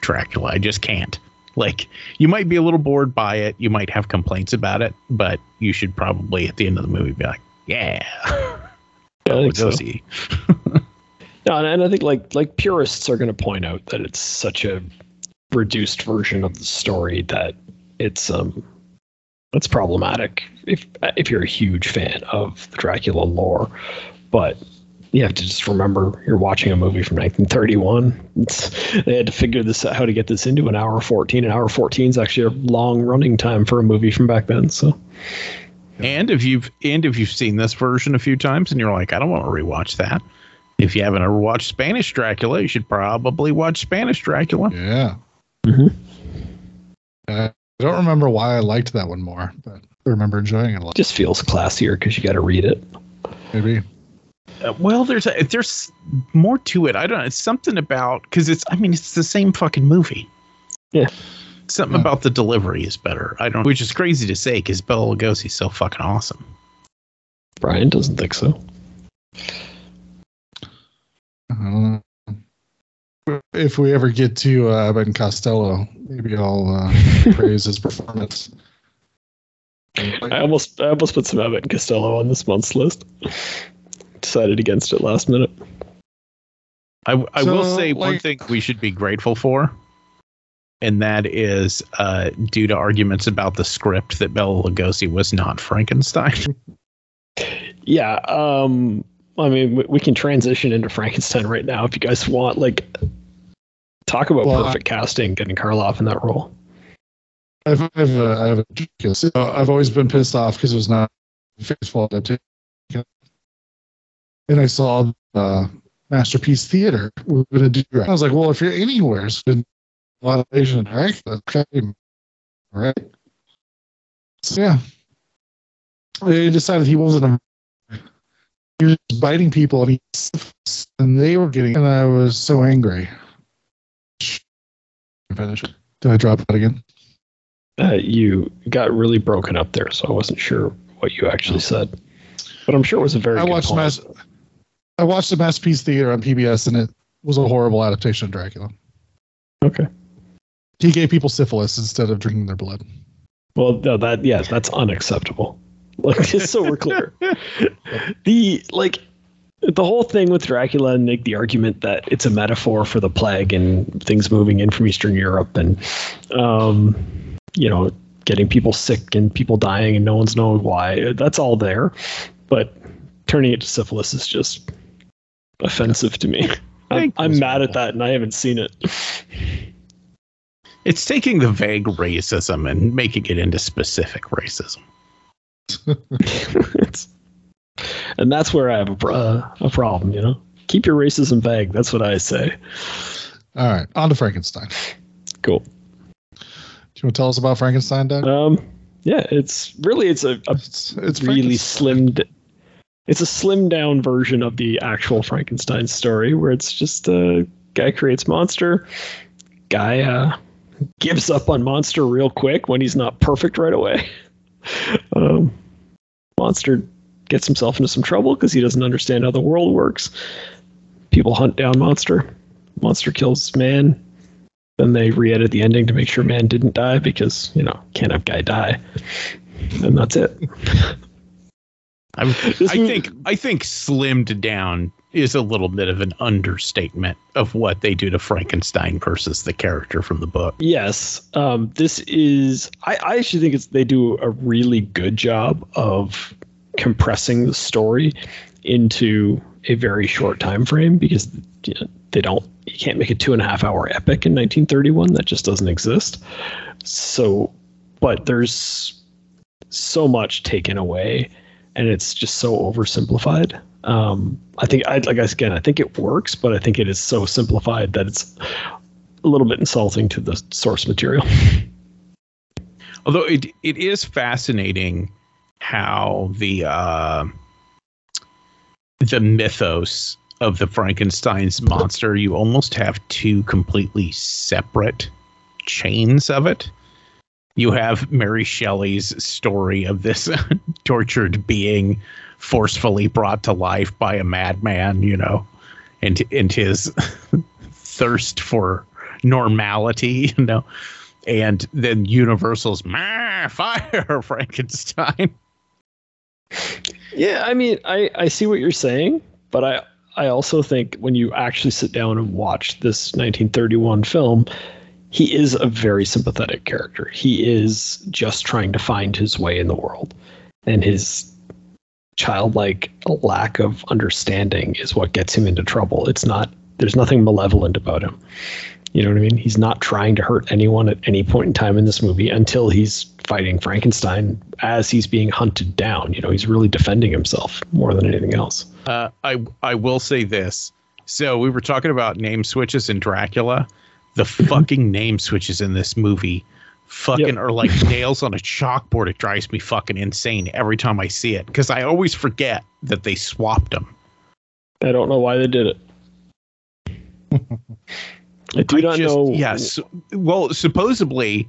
Dracula. I just can't. Like you might be a little bored by it, you might have complaints about it, but you should probably at the end of the movie be like, "Yeah, think so. Lugosi." No, and, and I think like like purists are going to point out that it's such a reduced version of the story that it's um it's problematic if if you're a huge fan of the Dracula lore, but you have to just remember you're watching a movie from 1931. It's, they had to figure this out how to get this into an hour 14. An hour 14 is actually a long running time for a movie from back then. So And if you've and if you've seen this version a few times and you're like, I don't want to rewatch that. If you haven't ever watched Spanish Dracula, you should probably watch Spanish Dracula. Yeah. Mhm. I don't remember why I liked that one more, but I remember enjoying it a lot. just feels classier because you got to read it. Maybe. Uh, well, there's a, there's more to it. I don't know. It's something about because it's. I mean, it's the same fucking movie. Yeah. Something Yeah. about the delivery is better. I don't. Which is crazy to say because Bela Lugosi's so fucking awesome. Brian doesn't think so. I don't know. If we ever get to uh, Ben Costello, maybe I'll uh, praise his performance. I almost I almost put some Abbott and Costello on this month's list. Decided against it last minute. I, I will So, say one thing we should be grateful for, and that is uh, due to arguments about the script that Bela Lugosi was not Frankenstein. Yeah, um I mean we, we can transition into Frankenstein right now if you guys want like talk about Well, I- perfect casting getting Karloff in that role. I've, I've, uh, I have a, so I've always been pissed off because it was not faithful adaptation. And I saw uh, Masterpiece Theater. We're going to do. I was like, well, if you're anywhere, it's been a lot of Asian, All right. So, yeah. They decided he wasn't a. He was biting people and, he, and they were getting. And I was so angry. Finish. Did I drop that again? Uh, you got really broken up there, so I wasn't sure what you actually said. But I'm sure it was a very. I good watched. Mass, I watched the Masterpiece Theater on PBS, and it was a horrible adaptation of Dracula. Okay. He gave people syphilis instead of drinking their blood. Well, no, that yeah, that's unacceptable. Like just so we're clear, the like the whole thing with Dracula and make the argument that it's a metaphor for the plague and things moving in from Eastern Europe and um, you know getting people sick and people dying and no one's knowing why. That's all there, but turning it to syphilis is just offensive to me. I'm, I'm mad at that, and I haven't seen it. It's taking the vague racism and making it into specific racism. And that's where I have a, uh, a problem, you know? Keep your racism vague. That's what I say. All right, on to Frankenstein. Cool. Do you want to tell us about Frankenstein, Doug? Um, yeah, it's really it's a, a it's it's really slimmed. It's a slimmed down version of the actual Frankenstein story, where it's just a guy creates monster, guy uh, gives up on monster real quick when he's not perfect right away. Um, monster gets himself into some trouble because he doesn't understand how the world works. People hunt down monster. Monster kills man. Then they re-edit the ending to make sure man didn't die because you know can't have guy die. And that's it. I, I think I think slimmed down is a little bit of an understatement of what they do to Frankenstein versus the character from the book. Yes, um, this is. I, I actually think it's they do a really good job of compressing the story into a very short time frame because you know, they don't. You can't make a two and a half hour epic in 1931. That just doesn't exist. So, but there's so much taken away, and it's just so oversimplified. Um, I think I like again. I think it works, but I think it is so simplified that it's a little bit insulting to the source material. Although it it is fascinating how the uh, the mythos of the Frankenstein's monster you almost have two completely separate chains of it. You have Mary Shelley's story of this tortured being forcefully brought to life by a madman, you know, and and his thirst for normality, you know and then Universal's fire Frankenstein. Yeah, I mean, I, I see what you're saying, but I I also think when you actually sit down and watch this 1931 film, he is a very sympathetic character. He is just trying to find his way in the world, and his childlike lack of understanding is what gets him into trouble. It's not there's nothing malevolent about him. You know what I mean? He's not trying to hurt anyone at any point in time in this movie until he's fighting Frankenstein as he's being hunted down. You know, he's really defending himself more than anything else. Uh, I I will say this. So we were talking about name switches in Dracula. The fucking name switches in this movie fucking Yep. are like nails on a chalkboard. It drives me fucking insane every time I see it because I always forget that they swapped them. I don't know why they did it. I do I not just- know. Yes. Well, supposedly,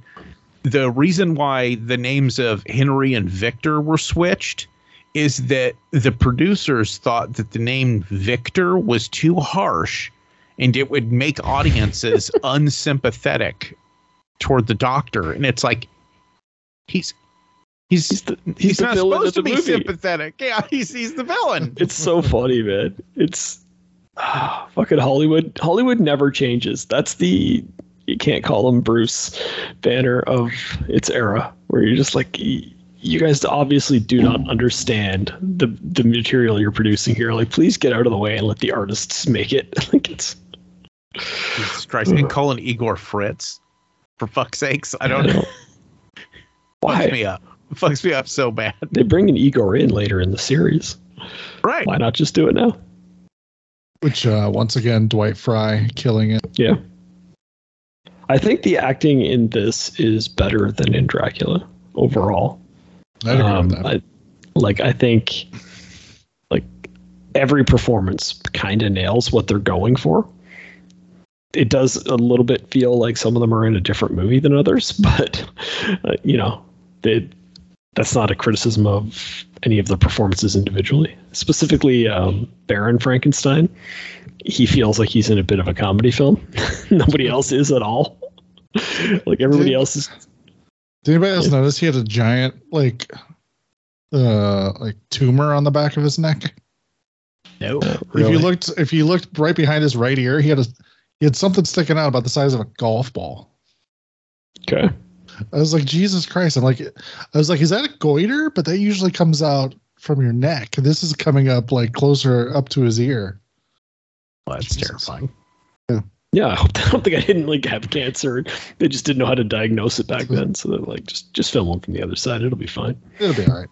the reason why the names of Henry and Victor were switched is that the producers thought that the name Victor was too harsh and it would make audiences unsympathetic toward the doctor. And it's like, he's. He's He's the, he's, he's the not supposed to be movie. sympathetic. Yeah, he's he's the villain. It's so funny, man. It's ah, fucking Hollywood. Hollywood never changes. That's the you can't call him Bruce Banner of its era, where you're just like you guys obviously do not understand the the material you're producing here. Like, please get out of the way and let the artists make it. like it's Jesus Christ. And calling Igor Fritz, for fuck's sakes. I don't know. don't- why Fucks me up. Fucks me up so bad. they bring an Igor in later in the series. Right. Why not just do it now? Which uh, once again, Dwight Frye killing it. Yeah. I think the acting in this is better than in Dracula overall. I agree Um, with that. I, like I think like every performance kind of nails what they're going for. It does a little bit feel like some of them are in a different movie than others, but uh, you know, they, that's not a criticism of any of the performances individually. Specifically, um, Baron Frankenstein, he feels like he's in a bit of a comedy film. Nobody else is at all. like everybody Did- else is Did anybody else notice he had a giant like uh like tumor on the back of his neck? No. If you looked if you looked right behind his right ear, he had a he had something sticking out about the size of a golf ball. okay. I was like, Jesus Christ. I'm like I was like, is that a goiter? But that usually comes out from your neck. This is coming up like closer up to his ear. Well, that's Jesus. terrifying. Yeah, I, hope, I don't think I didn't like have cancer. They just didn't know how to diagnose it back then. So they're like, just just film one from the other side. It'll be fine. It'll be all right.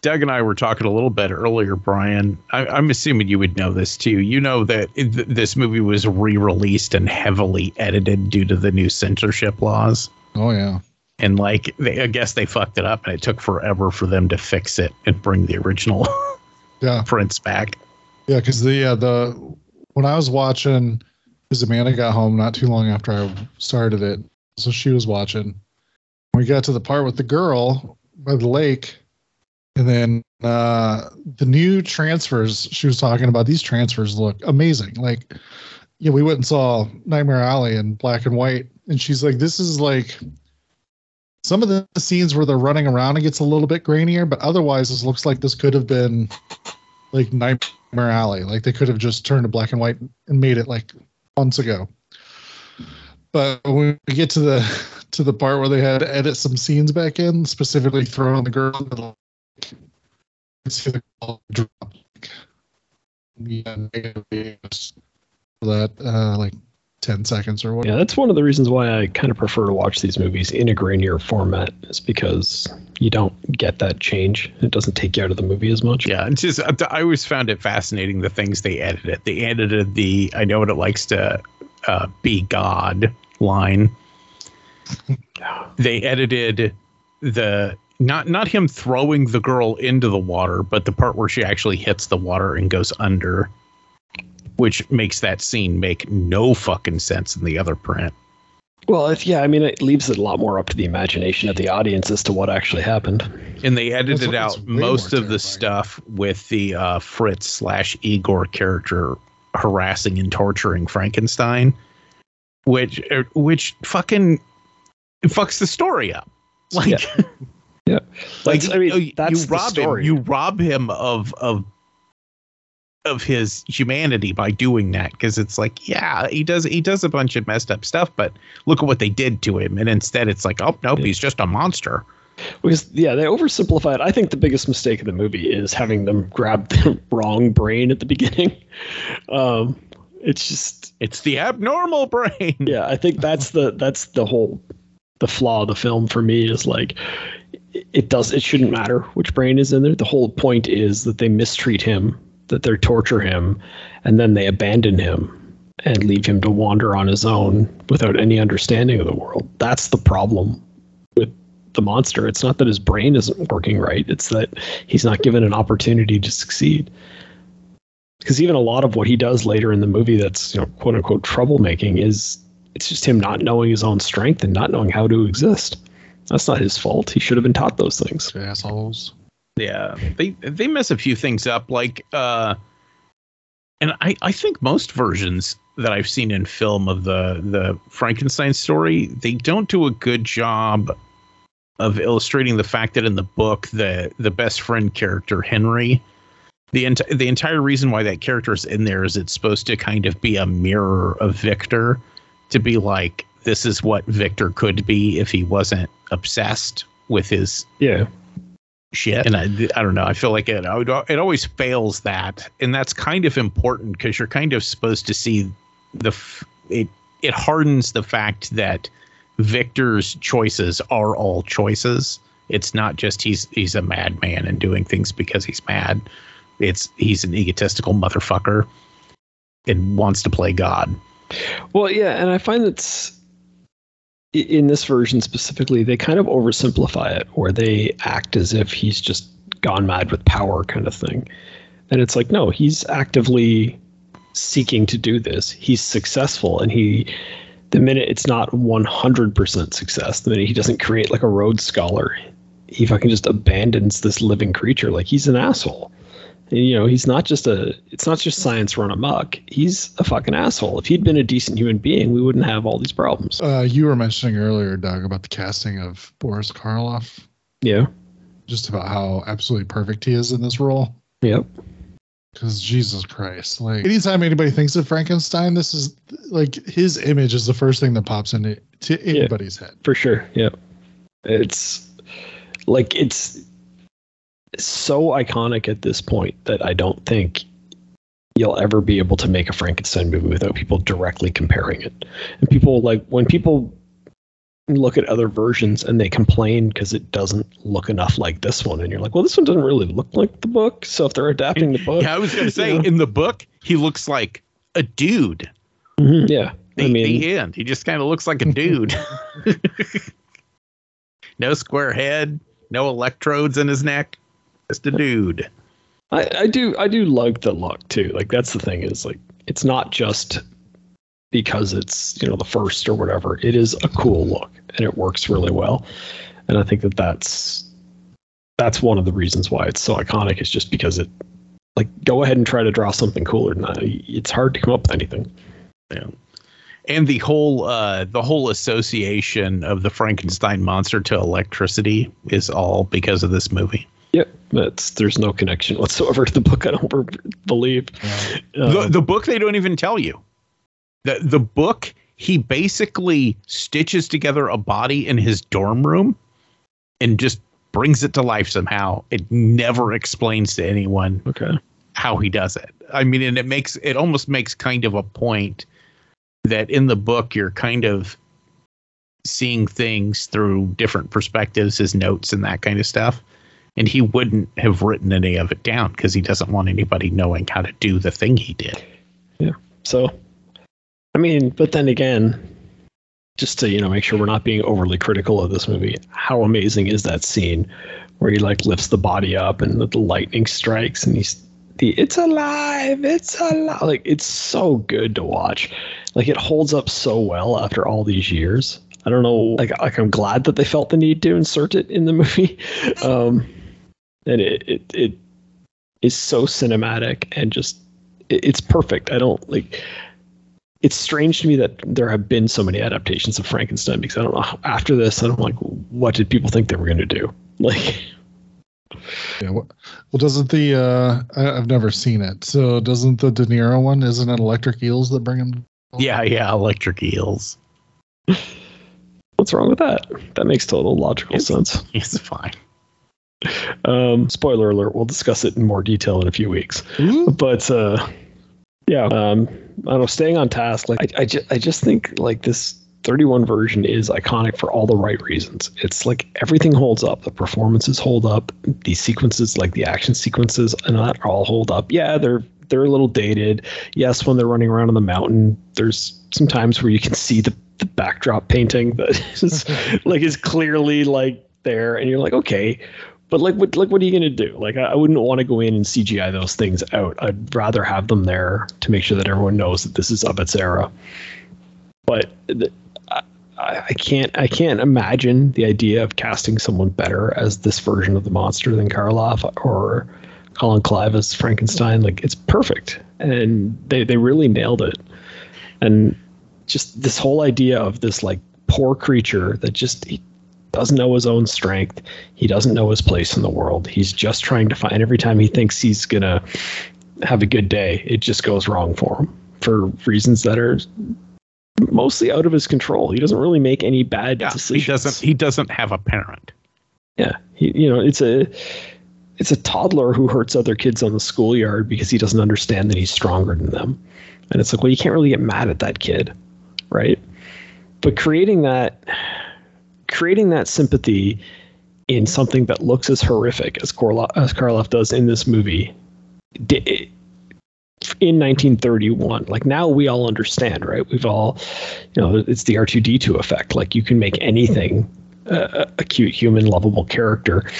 Doug and I were talking a little bit earlier, Brian. I, I'm assuming you would know this too. You know that it, th- this movie was re-released and heavily edited due to the new censorship laws. Oh yeah. And like, they, I guess they fucked it up, and it took forever for them to fix it and bring the original Yeah. prints back. Yeah, because the uh, the when I was watching, because Amanda got home not too long after I started it, so she was watching. We got to the part with the girl by the lake, and then uh, the new transfers she was talking about. These transfers look amazing. Like, yeah, we went and saw Nightmare Alley in black and white, and she's like, "This is like." Some of the scenes where they're running around, it gets a little bit grainier, but otherwise, this looks like this could have been like Nightmare Alley. Like they could have just turned to black and white and made it like months ago. But when we get to the to the part where they had to edit some scenes back in, specifically throwing the girl in the lake, you see the girl drop. Like, yeah, negative that uh, like ten seconds or Yeah, that's one of the reasons why I kind of prefer to watch these movies in a grainier format, is because you don't get that change. It doesn't take you out of the movie as much. Yeah, it's just I always found it fascinating the things they edited. They edited the "I know what it likes to uh, be God" line. They edited the not not him throwing the girl into the water, but the part where she actually hits the water and goes under, which makes that scene make no fucking sense in the other print. Well, if yeah, I mean, it leaves it a lot more up to the imagination of the audience as to what actually happened. And they edited That's- out that's most of the stuff with the uh, Fritz slash Igor character harassing and torturing Frankenstein, which er, which fucking fucks the story up. Like, Yeah. Yeah. like That's- I mean, you, that's you rob him, you rob him of of of his humanity by doing that because it's like yeah he does he does a bunch of messed up stuff but look at what they did to him and instead it's like oh nope Yeah. he's just a monster Because yeah, they oversimplified. I think the biggest mistake of the movie is having them grab the wrong brain at the beginning. Um, it's just it's the abnormal brain yeah, I think that's the that's the whole the flaw of the film for me is like it- does it shouldn't matter which brain is in there. The whole point is that they mistreat him, that they torture him, and then they abandon him and leave him to wander on his own without any understanding of the world. That's the problem with the monster. It's not that his brain isn't working right, it's that he's not given an opportunity to succeed. Because even a lot of what he does later in the movie that's, you know, quote unquote troublemaking is it's just him not knowing his own strength and not knowing how to exist. That's not his fault. He should have been taught those things. Assholes. Yeah, they they mess a few things up, like uh, and I I think most versions that I've seen in film of the the Frankenstein story, they don't do a good job of illustrating the fact that in the book the the best friend character Henry, the ent- the entire reason why that character is in there is it's supposed to kind of be a mirror of Victor, to be like this is what Victor could be if he wasn't obsessed with his Yeah. shit. And I, I don't know. I feel like it, it always fails that. And that's kind of important because you're kind of supposed to see the, f- it, it hardens the fact that Victor's choices are all choices. It's not just he's, he's a madman and doing things because he's mad. It's, he's an egotistical motherfucker and wants to play God. Well, yeah, and I find that's in this version specifically, they kind of oversimplify it, where they act as if he's just gone mad with power, kind of thing. And it's like, no, he's actively seeking to do this. He's successful, and he, the minute it's not 100% success, the minute he doesn't create like a Rhodes Scholar, he fucking just abandons this living creature. Like he's an asshole. You know, he's not just a. It's not just science run amok. He's a fucking asshole. If he'd been a decent human being, we wouldn't have all these problems. Uh, you were mentioning earlier, Doug, about the casting of Boris Karloff, Yeah. just about how absolutely perfect he is in this role. Yep. Because Jesus Christ, like anytime anybody thinks of Frankenstein, this is like his image is the first thing that pops into to anybody's head. For sure. Yep. It's like it's so iconic at this point that I don't think you'll ever be able to make a Frankenstein movie without people directly comparing it. And people like when people look at other versions and they complain because it doesn't look enough like this one and you're like well this one doesn't really look like the book so if they're adapting the book Yeah, I was gonna say you know, in the book he looks like a dude. mhm, yeah The, i mean the end. He just kind of looks like a dude. no square head, no electrodes in his neck, just a dude. I, I do I do like the look too. Like that's the thing is like it's not just because it's you know the first or whatever. It is a cool look and it works really well. And I think that that's that's one of the reasons why it's so iconic. Is just because it like go ahead and try to draw something cooler than that. It's hard to come up with anything. Yeah and the whole uh the whole association of the Frankenstein monster to electricity is all because of this movie. Yep, that's there's no connection whatsoever to the book. I don't be- believe. the Um, the book they don't even tell you. The the book he basically stitches together a body in his dorm room and just brings it to life somehow. It never explains to anyone okay. how he does it. I mean, and it makes it almost makes kind of a point that in the book you're kind of seeing things through different perspectives, his notes and that kind of stuff. And he wouldn't have written any of it down because he doesn't want anybody knowing how to do the thing he did. Yeah. So, I mean, but then again, just to you know make sure we're not being overly critical of this movie, how amazing is that scene where he like lifts the body up and the, the lightning strikes and he's the it's alive, it's alive. Like it's so good to watch. Like it holds up so well after all these years. I don't know. Like, like I'm glad that they felt the need to insert it in the movie. Um, and it, it, it is so cinematic and just it- it's perfect. I don't like. It's strange to me that there have been so many adaptations of Frankenstein because I don't know. After this, I'm like, what did people think they were going to do? Like, Yeah. Well, well, doesn't the uh, I, I've never seen it. So doesn't the De Niro one? Isn't it Electric Eels that bring him? Yeah, yeah, electric eels. what's wrong with that? That makes total logical It's- sense. It's fine. Um, spoiler alert: We'll discuss it in more detail in a few weeks. Ooh. but uh yeah um i don't know staying on task like i, I, ju- I just think like this 31 version is iconic for all the right reasons. It's like everything holds up. The performances hold up. The sequences like the action sequences and that all hold up. Yeah they're they're a little dated. Yes when they're running around on the mountain there's some times where you can see the, the backdrop painting that is like is clearly like there and you're like okay but like what like what are you gonna do? Like I, I wouldn't want to go in and CGI those things out. I'd rather have them there to make sure that everyone knows that this is of its era. But the, I, I can't I can't imagine the idea of casting someone better as this version of the monster than Karloff or Colin Clive as Frankenstein. Like it's perfect, and they they really nailed it. And just this whole idea of this like poor creature that just he doesn't know his own strength. He doesn't know his place in the world. He's just trying to find every time he thinks he's gonna have a good day, it just goes wrong for him for reasons that are mostly out of his control. He doesn't really make any bad Yeah, decisions. he doesn't. He doesn't have a parent. Yeah, he, you know, it's a it's a toddler who hurts other kids on the schoolyard because he doesn't understand that he's stronger than them. And it's like, well, you can't really get mad at that kid, right? But creating that creating that sympathy in something that looks as horrific as as Karloff does in this movie, in 1931. Like now we all understand, right? We've all, you know, it's the R2D2 effect. Like you can make anything uh, a cute human lovable character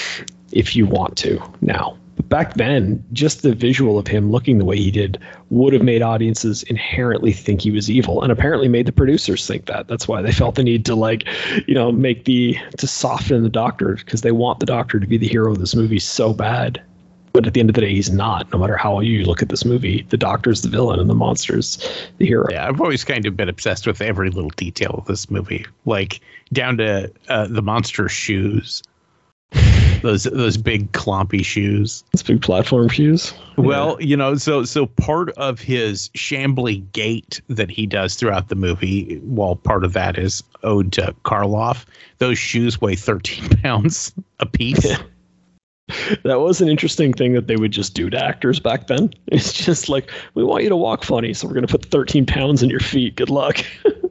if you want to now. But back then, just the visual of him looking the way he did would have made audiences inherently think he was evil, and apparently made the producers think that. That's why they felt the need to like, you know, make the to soften the Doctor because they want the Doctor to be the hero of this movie so bad. But at the end of the day, he's not. No matter how you look at this movie, the Doctor's the villain and the monster's the hero. Yeah, I've always kind of been obsessed with every little detail of this movie, like down to uh, the monster's shoes, those those big clompy shoes. Those big platform shoes. Well, you know, so so part of his shambly gait that he does throughout the movie, while part of that is owed to Karloff, those shoes weigh 13 pounds a piece. that was an interesting thing that they would just do to actors back then. It's just like, we want you to walk funny, so we're going to put 13 pounds in your feet. Good luck.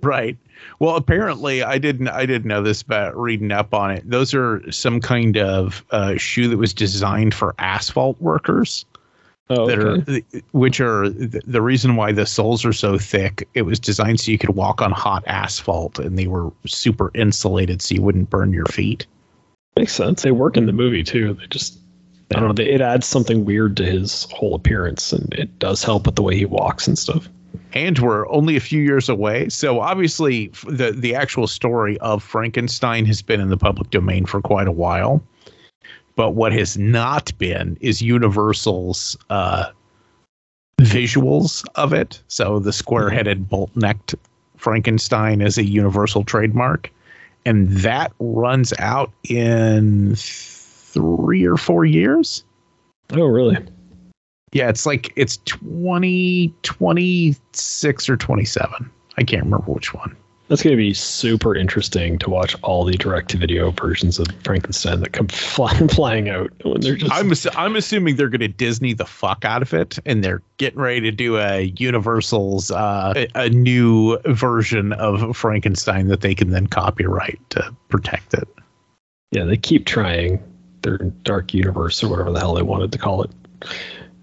right. Well, apparently, I didn't. I didn't know this, but reading up on it, those are some kind of uh, shoe that was designed for asphalt workers. Oh, that are which are the reason why the soles are so thick. It was designed so you could walk on hot asphalt, and they were super insulated, so you wouldn't burn your feet. Makes sense. They work in the movie too. They just, I don't know. It adds something weird to his whole appearance, and it does help with the way he walks and stuff. and we're only a few years away. So obviously, the the actual story of Frankenstein has been in the public domain for quite a while. But what has not been is Universal's uh, visuals of it. So the square-headed, bolt-necked Frankenstein is a Universal trademark, and that runs out in three or four years. Oh, really? Yeah, it's like it's 20, 26 or 27. I can't remember which one. That's going to be super interesting to watch all the direct-to-video versions of Frankenstein that come flying flying out when they're just. I'm assu- I'm assuming they're going to Disney the fuck out of it, and they're getting ready to do a Universal's uh, a, a new version of Frankenstein that they can then copyright to protect it. yeah, they keep trying their dark universe or whatever the hell they wanted to call it.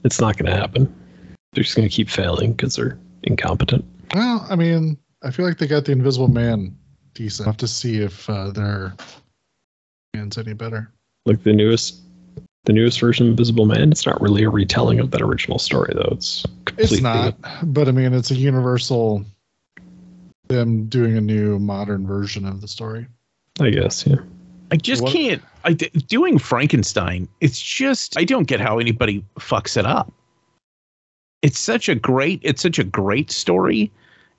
It's not going to happen. They're just going to keep failing because they're incompetent. Well, I mean, I feel like they got the Invisible Man decent. I'll have to see if uh, their man's any better. Like the newest, the newest version of Invisible Man. It's not really a retelling of that original story, though. It's completely It's not, but I mean, it's a universal. Them doing a new modern version of the story. I guess. Yeah. I just What- can't. I doing Frankenstein. It's just I don't get how anybody fucks it up. It's such a great. It's such a great story,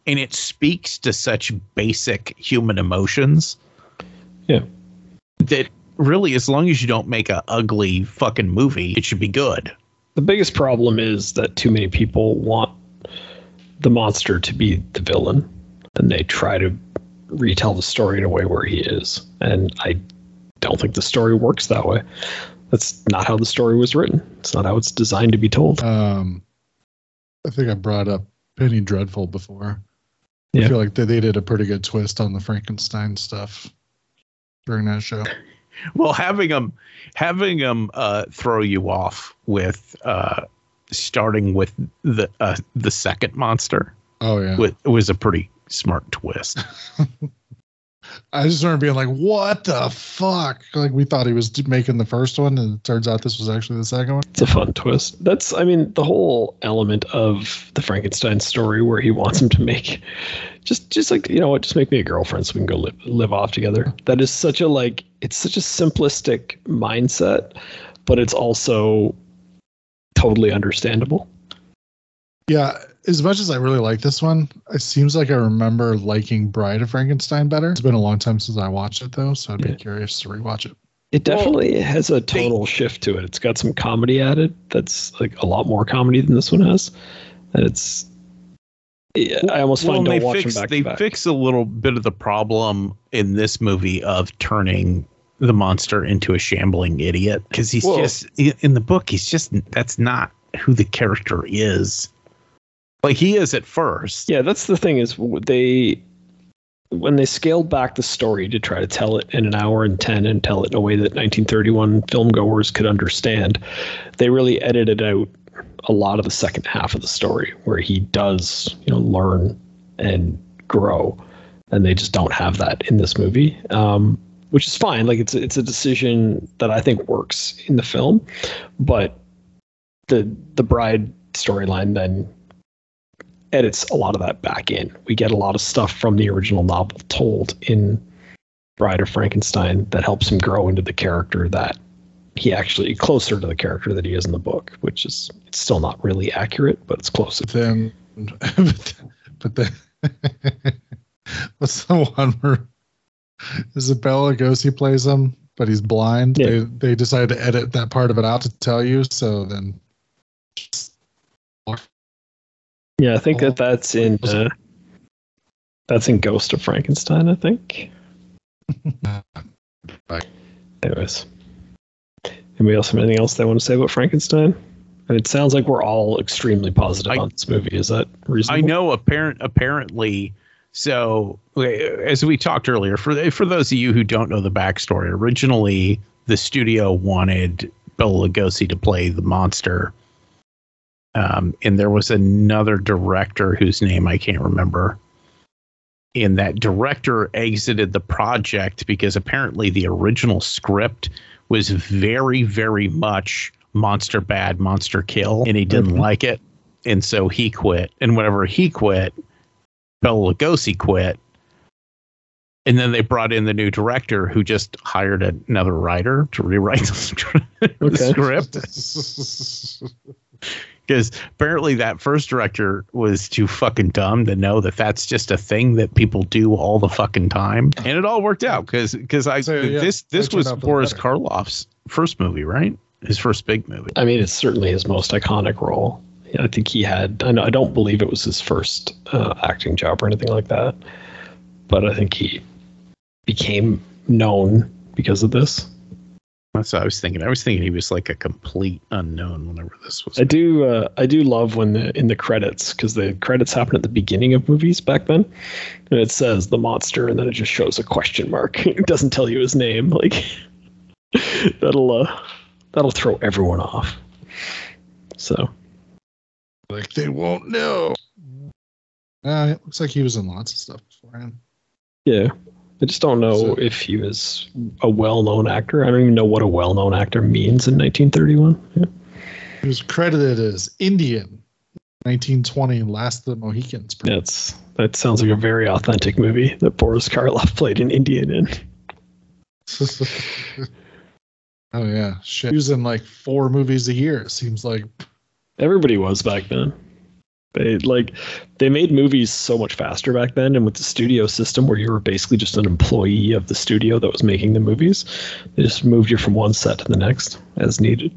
and it speaks to such basic human emotions. Yeah. That really, as long as you don't make a ugly fucking movie, it should be good. The biggest problem is that too many people want the monster to be the villain, and they try to retell the story in a way where he is. And I don't think the story works that way. That's not how the story was written. It's not how it's designed to be told. Um, I think I brought up Penny Dreadful before. Yeah. I feel like they, they did a pretty good twist on the Frankenstein stuff during that show. Well, having them having them uh, throw you off with uh, starting with the uh, the second monster Oh yeah, was, was a pretty smart twist. I just remember being like, "What the fuck?" Like we thought he was making the first one, and it turns out this was actually the second one. It's a fun twist. That's, I mean, the whole element of the Frankenstein story where he wants him to make, just, just like you know what, just make me a girlfriend so we can go live, live off together. That is such a like, it's such a simplistic mindset, but it's also totally understandable. Yeah, as much as I really like this one, it seems like I remember liking Bride of Frankenstein better. It's been a long time since I watched it though, so I'd be Yeah. curious to rewatch it. It Well, definitely has a total shift to it. It's got some comedy added. That's like a lot more comedy than this one has, and it's. Yeah, I almost well, find they don't watch fix them back they to back. fix a little bit of the problem in this movie of turning the monster into a shambling idiot because he's Well- just in the book he's just that's not who the character is. Like he is at first. Yeah, that's the thing is they when they scaled back the story to try to tell it in an hour and 10 and tell it in a way that 1931 film goers could understand, they really edited out a lot of the second half of the story where he does, you know, learn and grow, and they just don't have that in this movie, um, which is fine. Like it's it's a decision that I think works in the film, but the the bride storyline then edits a lot of that back in. We get a lot of stuff from the original novel told in Bride of Frankenstein that helps him grow into the character that he actually closer to the character that he is in the book, which is it's still not really accurate, but it's close. But then, but then, what's the one where is Bela Lugosi plays him, but he's blind? Yeah. They they decided to edit that part of it out to tell you. So then, Yeah, I think that that's in uh, that's in Ghost of Frankenstein. I think. Right. Anyways, anybody else have anything else they want to say about Frankenstein? And it sounds like we're all extremely positive I- on this movie. Is that reasonable? I know apparent apparently so as we talked earlier for for those of you who don't know the backstory originally the studio wanted Bela Lugosi to play the monster um, and there was another director whose name I can't remember. And that director exited the project because apparently the original script was very very much monster bad monster kill and he didn't Mhm. like it. And so he quit. And whenever he quit Bela Lugosi quit. And then they brought in the new director who just hired another writer to rewrite the, str- the Okay. script because apparently that first director was too fucking dumb to know that that's just a thing that people do all the fucking time and it all worked out because because i So, yeah, this this was out for the boris karloff's first movie right his first big movie I mean, it's certainly his most iconic role. I think he had. I, know, I don't believe it was his first uh, acting job or anything like that, but I think he became known because of this. That's what i was thinking i was thinking he was like a complete unknown whenever this was I do. Uh, I do love when the in the credits because the credits happen at the beginning of movies back then, and it says the monster, and then it just shows a question mark. it doesn't tell you his name. Like that'll uh, that'll throw everyone off. So like they won't know. Uh, it looks like he was in lots of stuff beforehand. yeah, I just don't know So- if he was a well-known actor. I don't even know what a well-known actor means in 1931. Yeah. He was credited as Indian, 1920, Last of the Mohicans. That's that sounds like a very authentic movie that Boris Karloff played an Indian in. oh yeah, shit. He was in like four movies a year. It seems like Everybody was back then. They like they made movies so much faster back then, and with the studio system where you were basically just an employee of the studio that was making the movies, they just moved you from one set to the next as needed.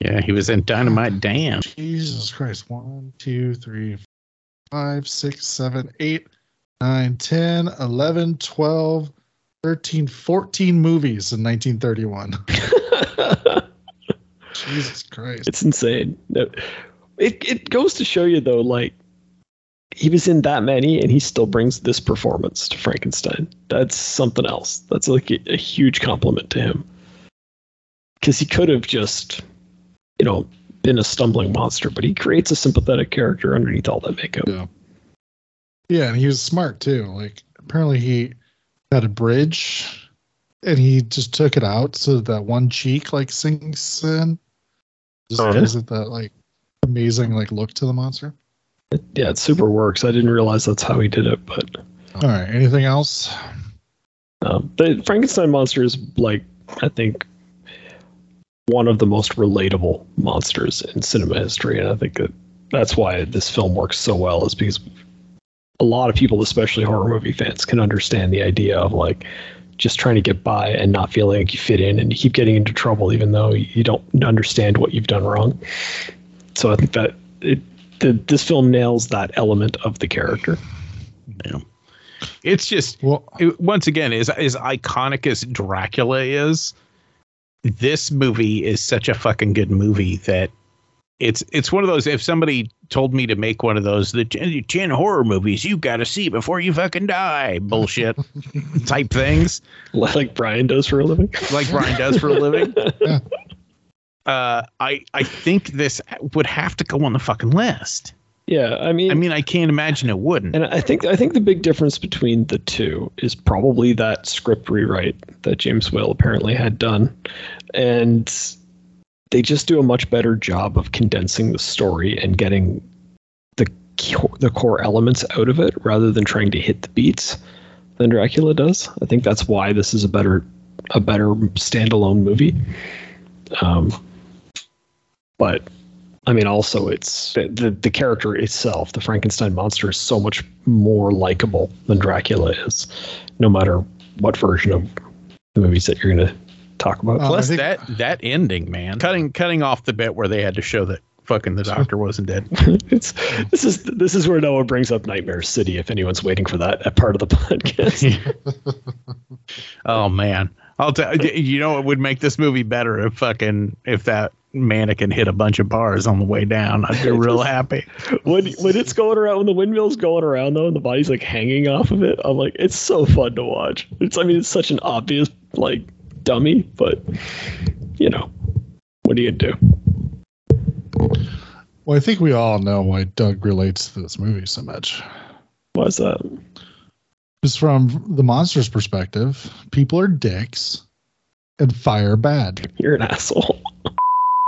yeah he was in dynamite dan Jesus Christ. One, two, three, five, six, seven, eight, nine, 10, 11, 12, 13, 14 movies in 1931. Jesus Christ. it's insane. It it goes to show you though, like he was in that many, and he still brings this performance to Frankenstein. That's something else. That's like a, a huge compliment to him. Because he could have just, you know, been a stumbling monster, but he creates a sympathetic character underneath all that makeup. Yeah. Yeah, and he was smart too. Like apparently he had a bridge and he just took it out so that one cheek like sinks in. Just Oh, yeah? gives it that like amazing like look to the monster. Yeah, it super works. I didn't realize that's how he did it, but All right. Anything else? Um, the Frankenstein monster is like I think one of the most relatable monsters in cinema history, and I think that that's why this film works so well. Is because a lot of people, especially horror movie fans, can understand the idea of like just trying to get by and not feeling like you fit in, and you keep getting into trouble even though you don't understand what you've done wrong. So I think that it the, this film nails that element of the character. it's just Well, it- once again, as as iconic as Dracula is, this movie is such a fucking good movie that it's it's one of those. If somebody told me to make one of those, the 10, 10 horror movies you've got to see before you fucking die, bullshit type things, like Brian does for a living. like Brian does for a living. Uh, I I think this would have to go on the fucking list. Yeah, I mean, I mean, I can't imagine it wouldn't. and I think I think the big difference between the two is probably that script rewrite that James Whale apparently had done, and they just do a much better job of condensing the story and getting the the core elements out of it rather than trying to hit the beats than Dracula does. I think that's why this is a better a better standalone movie. Um, but I mean, also it's the, the the character itself, the Frankenstein monster, is so much more likable than Dracula is, no matter what version of the movies that you're going to talk about. Plus think- that that ending, man, cutting cutting off the bit where they had to show that fucking the doctor wasn't dead. it's this is this is where Noah brings up Nightmare City. If anyone's waiting for that, that part of the podcast. Oh man, I'll tell you know it would make this movie better if fucking if that mannequin hit a bunch of bars on the way down. I'd be real happy. when when it's going around, when the windmill's going around though, and the body's like hanging off of it, I'm like, it's so fun to watch. It's I mean, it's such an obvious like dummy, but you know, what do you do? Well, I think we all know why Doug relates to this movie so much. Why's that? Because from the monster's perspective, people are dicks and fire bad. You're an asshole.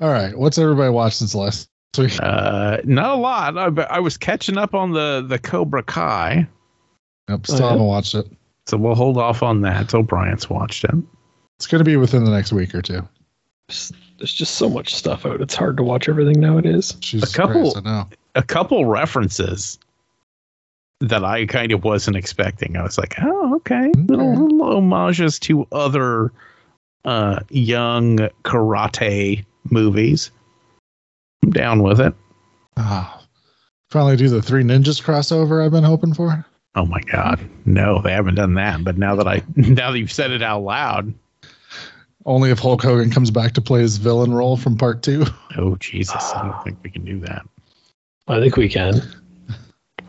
All right, what's everybody watched since last week? Uh, not a lot. I, I was catching up on the the Cobra Kai, Yep, still Oh, yeah? haven't watched it. so we'll hold off on that till Bryant's watched it. It's going to be within the next week or two. There's, there's just so much stuff out. It's hard to watch everything nowadays. Jesus couple- Christ, I know. A couple references that I kind of wasn't expecting. I was like, oh, okay, little, little homages to other uh, young karate movies. I'm down with it. Ah, finally do the Three Ninjas crossover I've been hoping for. Oh my god, no, they haven't done that. But now that I now that you've said it out loud, Only if Hulk Hogan comes back to play his villain role from part two. oh Jesus, I don't think we can do that. I think we can.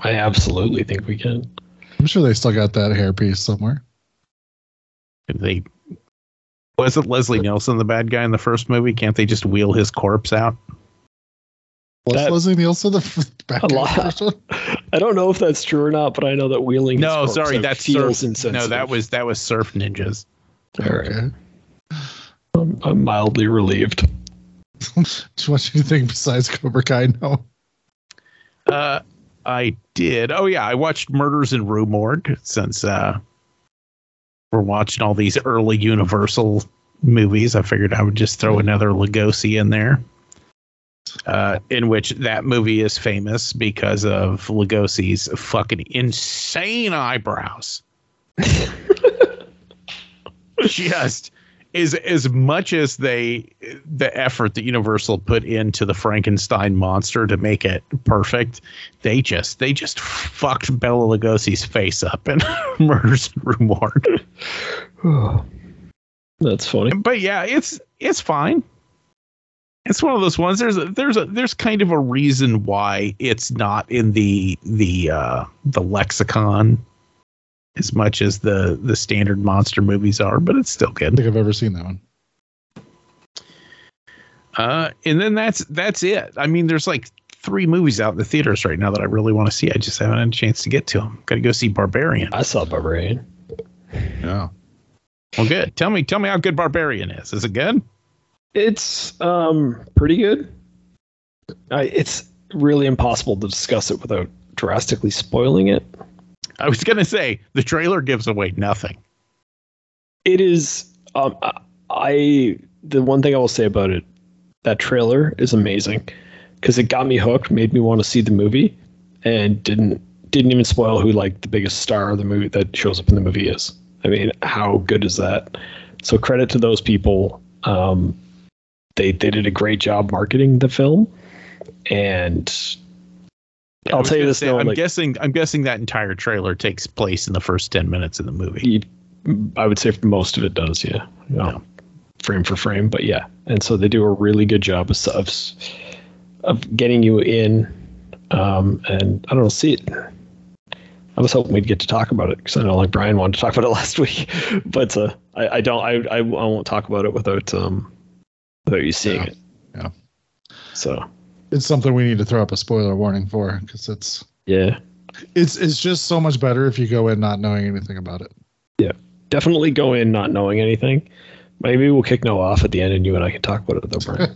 I absolutely think we can. I'm sure they still got that hairpiece somewhere. They wasn't Leslie Nielsen the bad guy in the first movie? Can't they just wheel his corpse out? Was That- Leslie Nielsen the bad guy? A in the first one? I don't know if that's true or not, but I know that wheeling. his No, corpse sorry, out that's feels surf. No, that was that was Surf Ninjas. All right. Okay. I'm, I'm mildly relieved. what do you think besides Cobra Kai? No. Uh, I did. Oh yeah, I watched Murders in Rue Morgue since uh, we're watching all these early Universal movies. I figured I would just throw another Lugosi in there. Uh, in which that movie is famous because of Lugosi's fucking insane eyebrows. just is as much as they the effort that Universal put into the Frankenstein monster to make it perfect, they just they just fucked Bela Lugosi's face up in Murders Morgue. That's funny. But yeah, it's it's fine. It's one of those ones. There's a, there's a there's kind of a reason why it's not in the the uh, the lexicon as much as the the standard monster movies are, but it's still I good. think I've ever seen that one. Uh, and then that's that's it. I mean, there's like three movies out in the theaters right now that I really want to see. I just haven't had a chance to get to them. Got to go see Barbarian. I saw Barbarian. Yeah. Well, good. Tell me, tell me how good Barbarian is. Is it good? It's um pretty good. I, it's really impossible to discuss it without drastically spoiling it. I was gonna say the trailer gives away nothing. It is um I- I the one thing I will say about it that trailer is amazing because it got me hooked, made me want to see the movie and didn't didn't even spoil who like the biggest star of the movie that shows up in the movie is. I mean, how good is that? So credit to those people Um, they they did a great job marketing the film, and Yeah, I'll tell you this, say, though, I'm like- guessing I'm guessing that entire trailer takes place in the first ten minutes of the movie. I would say most of it does, yeah, yeah, frame for frame. But yeah, and so they do a really good job of of, of getting you in, um, and I don't know, see it. I was hoping we'd get to talk about it because I know like Brian wanted to talk about it last week, but uh, I, I don't. I, I I won't talk about it without um without you seeing Yeah, it. yeah. So It's something we need to throw up a spoiler warning for because it's yeah, it's it's just so much better if you go in not knowing anything about it. Yeah, definitely go in not knowing anything. Maybe we'll kick Noah off at the end, and you and I can talk about it though, Brian.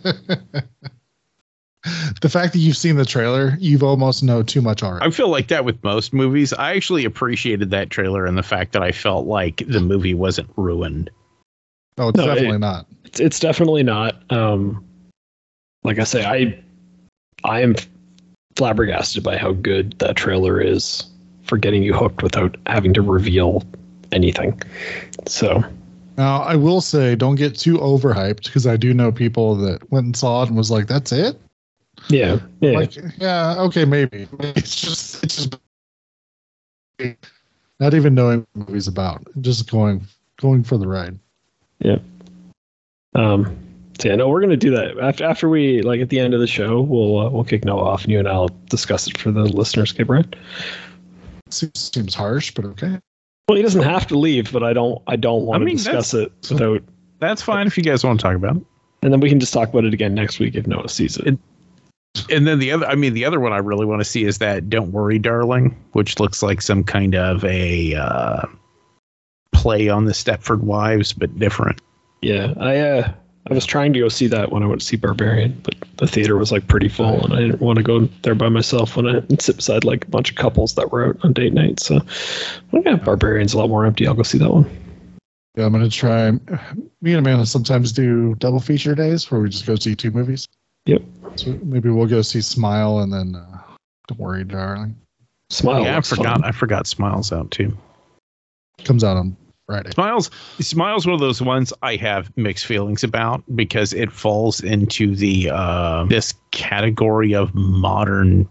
the fact that you've seen the trailer, you've almost know too much already. I feel like that with most movies. I actually appreciated that trailer and the fact that I felt like the movie wasn't ruined. oh, it's No, definitely it- not. it's, it's definitely not. Um, like I say, I I am flabbergasted by how good that trailer is for getting you hooked without having to reveal anything. So Now, I will say, don't get too overhyped because I do know people that went and saw it and was like, "That's it." yeah, yeah, Like, yeah, okay, maybe. It's just, it's just not even knowing what the movie's about, just going, going for the ride. Yeah. Um, so yeah, no, we're gonna do that after after we like at the end of the show. We'll uh, we'll kick Noah off, and you and I'll discuss it for the listeners. Okay, Brian? Seems, seems harsh, but okay. Well, he doesn't have to leave, but I don't I don't want I mean, to discuss it without, That's fine if you guys want to talk about it. and then we can just talk about it again next week if Noah sees it. It- And then the other, I mean, the other one I really want to see is that "Don't Worry, Darling," which looks like some kind of a uh, play on the Stepford Wives, but different. Yeah, I uh, I was trying to go see that when I went to see Barbarian, but the theater was like pretty full, and I didn't want to go there by myself when I and sit beside like a bunch of couples that were out on date night. So, well, yeah, Barbarian's a lot more empty. I'll go see that one. Yeah, I'm gonna try. Me and Amanda sometimes do double feature days where we just go see two movies. Yep. So maybe we'll go see Smile and then uh, Don't Worry, Darling. Smile. yeah, I forgot. fun. I forgot Smiles out too. Comes out on Friday. Smiles, Smiles, one of those ones I have mixed feelings about because it falls into the uh, this category of modern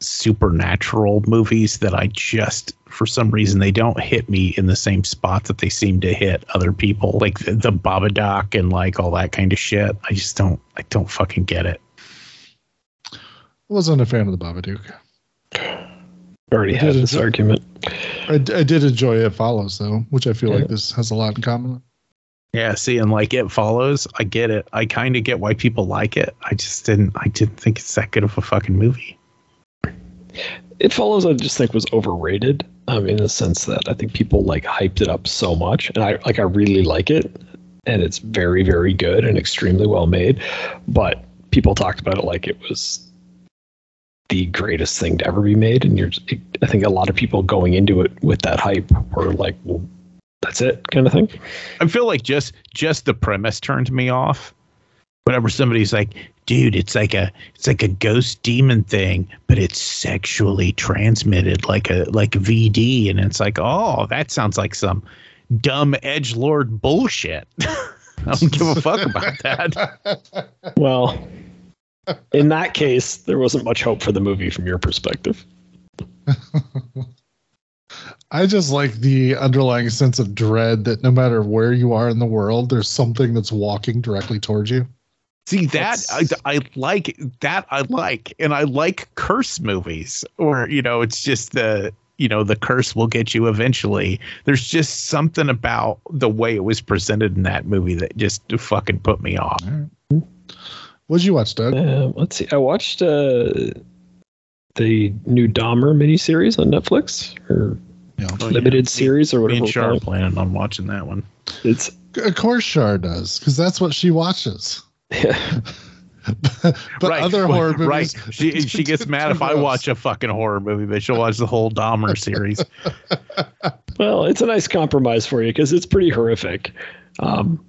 supernatural movies that I just, for some reason, they don't hit me in the same spot that they seem to hit other people, like the, the Babadook and like all that kind of shit. I just don't, I don't fucking get it. I wasn't a fan of the Babadook. Already I had this enjoy- argument. I, I did enjoy It Follows though, which I feel Yeah. like this has a lot in common. Yeah, see, and like it follows. I get it. I kind of get why people like it. I just didn't. I didn't think it's that good of a fucking movie. It follows. I just think was overrated. Um, in the sense that I think people like hyped it up so much, and I like I really like it, and it's very very good and extremely well made. But people talked about it like it was the greatest thing to ever be made, and you're. I think a lot of people going into it with that hype were like, "Well, that's it," kind of thing. I feel like just just the premise turned me off. Whenever somebody's like, "Dude, it's like a it's like a ghost demon thing, but it's sexually transmitted like a like VD," and it's like, "Oh, that sounds like some dumb edge lord bullshit." I don't give a fuck about that. Well, in that case, there wasn't much hope for the movie from your perspective. I just like the underlying sense of dread that no matter where you are in the world, there's something that's walking directly towards you. See that I, I like that I like, and I like curse movies, or you know, it's just the you know the curse will get you eventually. There's just something about the way it was presented in that movie that just fucking put me off. What'd you watch, Doug? Uh, let's see. I watched uh, the new Dahmer miniseries on Netflix or You know, Oh, yeah. limited Me- series or Me and Char are planning on watching that one. It's of course Shar does, because that's what she watches. Yeah. but right, other well, horror movies, right. She she gets mad if I watch a fucking horror movie, but she'll watch the whole Dahmer series. well, it's a nice compromise for you because it's pretty horrific. Um,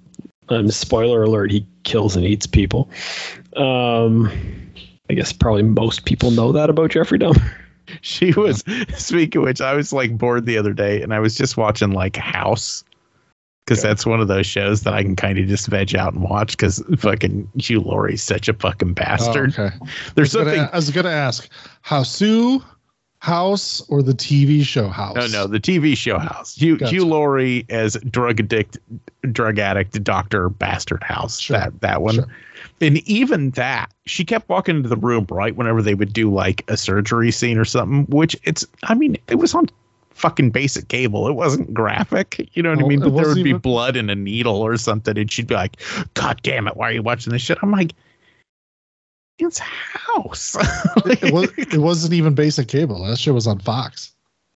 um, spoiler alert: he kills and eats people. Um, I guess probably most people know that about Jeffrey Dahmer. She was speaking of which, I was like bored the other day, and I was just watching like House, because that's one of those shows that I can kind of just veg out and watch because fucking Hugh Laurie's such a fucking Oh, bastard. okay. There's I something. gonna, I was gonna ask Houseu House or the TV show House. No, no, the TV show House. Hugh, Gotcha. Hugh Laurie as drug addict, drug addict, Doctor Bastard House. Sure. That that one. Sure. And even that, she kept walking into the room right whenever they would do like a surgery scene or something. Which it's, I mean, it was on fucking basic cable. It wasn't graphic. You know what I oh, mean? But there would be blood and a needle or something, and she'd be like, "God damn it, why are you watching this shit?" I'm like. It's House. it, was, it wasn't even basic cable. That shit was on Fox.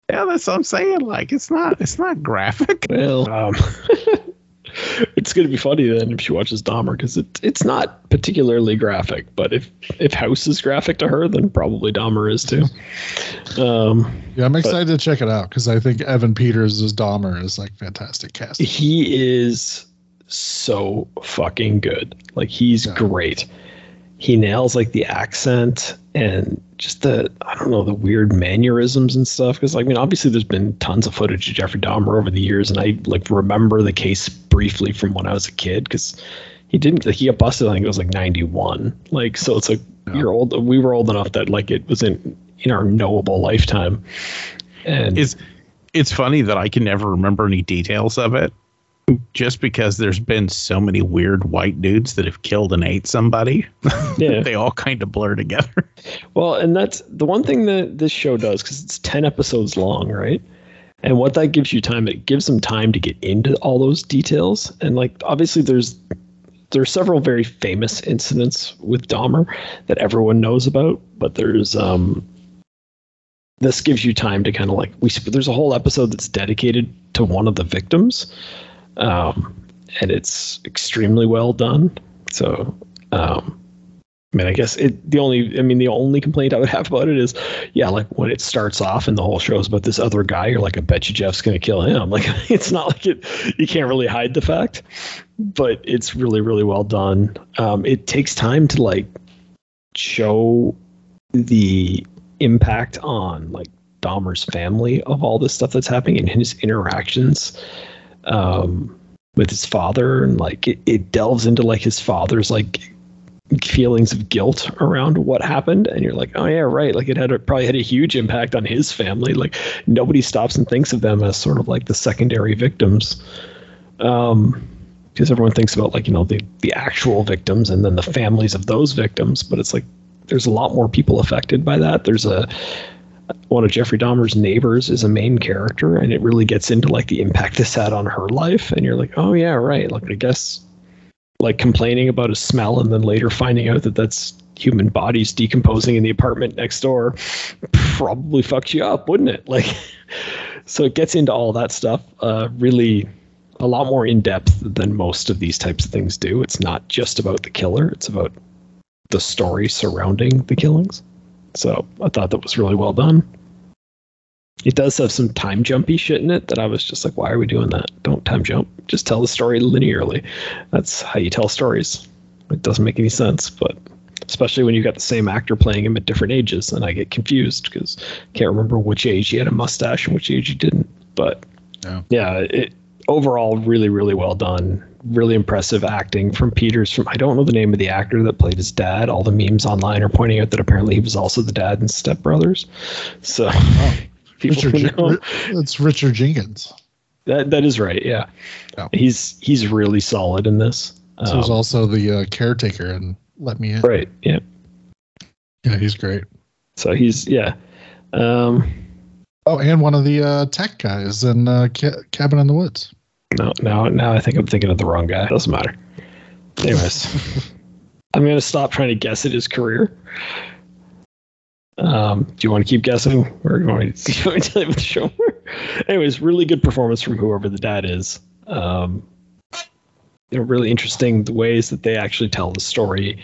yeah, that's what I'm saying. Like, it's not. It's not graphic. Well, um, it's going to be funny then if she watches Dahmer because it, it's not particularly graphic. But if if House is graphic to her, then probably Dahmer is too. Um, Yeah, I'm excited to check it out because I think Evan Peters as Dahmer is like fantastic casting. he is so fucking good. Like he's Yeah. great. He nails like the accent and just the I don't know the weird mannerisms and stuff. Because I mean, obviously there's been tons of footage of Jeffrey Dahmer over the years, and I like remember the case briefly from when I was a kid because he didn't he got busted. I think it was like '91. Like so, it's like Yeah. you're old. We were old enough that like it was in in our knowable lifetime. And It's it's funny that I can never remember any details of it, just because there's been so many weird white dudes that have killed and ate somebody. yeah, they all kind of blur together. Well, and that's the one thing that this show does because it's 10 episodes long, right? And what that gives you time, it gives them time to get into all those details. And like, obviously, there's there's several very famous incidents with Dahmer that everyone knows about, but there's um this gives you time to kind of like we there's a whole episode that's dedicated to one of the victims, um, and it's extremely well done. So, um, I mean, I guess it the only I mean the only complaint I would have about it is, yeah, like when it starts off and the whole show is about this other guy, you're like, I bet you Jeff's gonna kill him. Like it's not like it you can't really hide the fact, but it's really really well done. Um, it takes time to like show the impact on like Dahmer's family of all this stuff that's happening and his interactions um, with his father and like it, it delves into like his father's like feelings of guilt around what happened and you're like oh yeah right like it had a, probably had a huge impact on his family. Like nobody stops and thinks of them as sort of like the secondary victims um because everyone thinks about like you know the the actual victims and then the families of those victims but it's like there's a lot more people affected by that. There's a one of Jeffrey Dahmer's neighbors is a main character, and it really gets into like the impact this had on her life. And you're like, oh yeah, right. Like I guess, like complaining about a smell, and then later finding out that that's human bodies decomposing in the apartment next door, probably fucks you up, wouldn't it? Like, so it gets into all that stuff. Uh, really, a lot more in depth than most of these types of things do. It's not just about the killer; it's about the story surrounding the killings. So I thought that was really well done. It does have some time jumpy shit in it that I was just like, why are we doing that? Don't time jump. Just tell the story linearly. That's how you tell stories. It doesn't make any sense, but especially when you've got the same actor playing him at different ages, and I get confused because I can't remember which age he had a mustache and which age he didn't. But Yeah. yeah, it overall really, really well done. Really impressive acting from Peters. From I don't know the name of the actor that played his dad. All the memes online are pointing out that apparently he was also the dad in Step Brothers. So people Richard, know- it's Richard Jenkins. that that is right. Yeah, Yeah. he's he's really solid in this. So he's Um, also the uh, caretaker and let me in. right. Yeah. Yeah, he's great. So he's yeah. Um, Oh, and one of the uh, tech guys in uh, Ca- Cabin in the Woods. No, now now I think I'm thinking of the wrong guy. Doesn't matter. Anyways, I'm gonna stop trying to guess at his career. Um, do you want to keep guessing, or do you want to, do you want to tell you about the show? Anyways, really good performance from whoever the dad is. Um, you know, really interesting the ways that they actually tell the story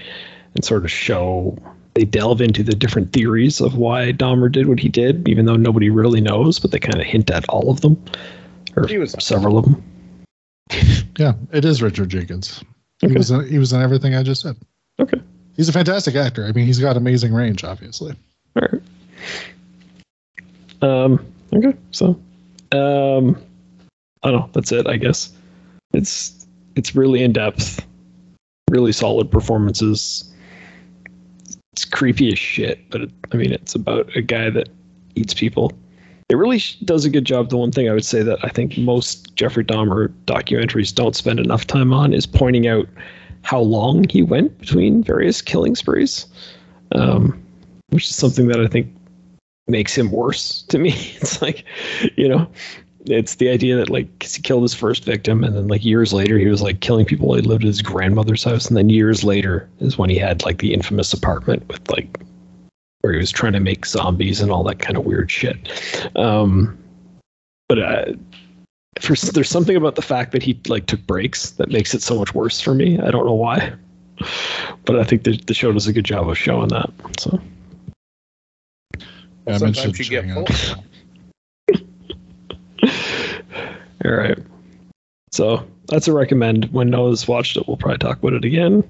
and sort of show. They delve into the different theories of why Dahmer did what he did, even though nobody really knows, but they kind of hint at all of them, or He was- several of them. Yeah, it is Richard Jenkins. He was in, he was in everything I just said. Okay. He's a fantastic actor. I mean, he's got amazing range, obviously. All right. Um. Okay. So, um, I don't know. That's it. I guess. It's it's really in depth, really solid performances. It's creepy as shit, but it, I mean, it's about a guy that eats people. It really does a good job. The one thing I would say that I think most Jeffrey Dahmer documentaries don't spend enough time on is pointing out how long he went between various killing sprees, um, which is something that I think makes him worse to me. It's like, you know, it's the idea that like he killed his first victim, and then like years later he was like killing people. He lived at his grandmother's house, and then years later is when he had like the infamous apartment with like where he was trying to make zombies and all that kind of weird shit. Um, but uh, for there's something about the fact that he like took breaks that makes it so much worse for me. I don't know why, but I think the the show does a good job of showing that. So Yeah, I Sometimes you get checking full. all right, so that's a recommend. When Noah's watched it, we'll probably talk about it again.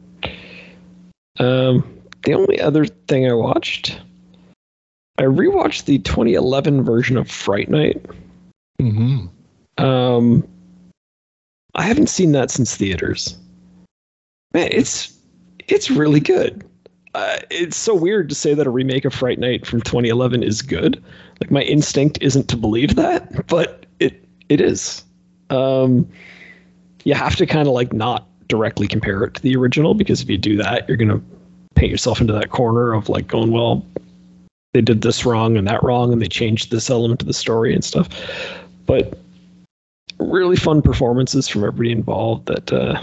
Um, the only other thing I watched, I rewatched the 2011 version of Fright Night. hmm Um, I haven't seen that since theaters. Man, it's it's really good. Uh, it's so weird to say that a remake of Fright Night from 2011 is good. Like my instinct isn't to believe that, but it it is. Um, you have to kind of like not directly compare it to the original because if you do that, you're gonna paint yourself into that corner of like going, well, they did this wrong and that wrong, and they changed this element of the story and stuff. But really fun performances from everybody involved that uh,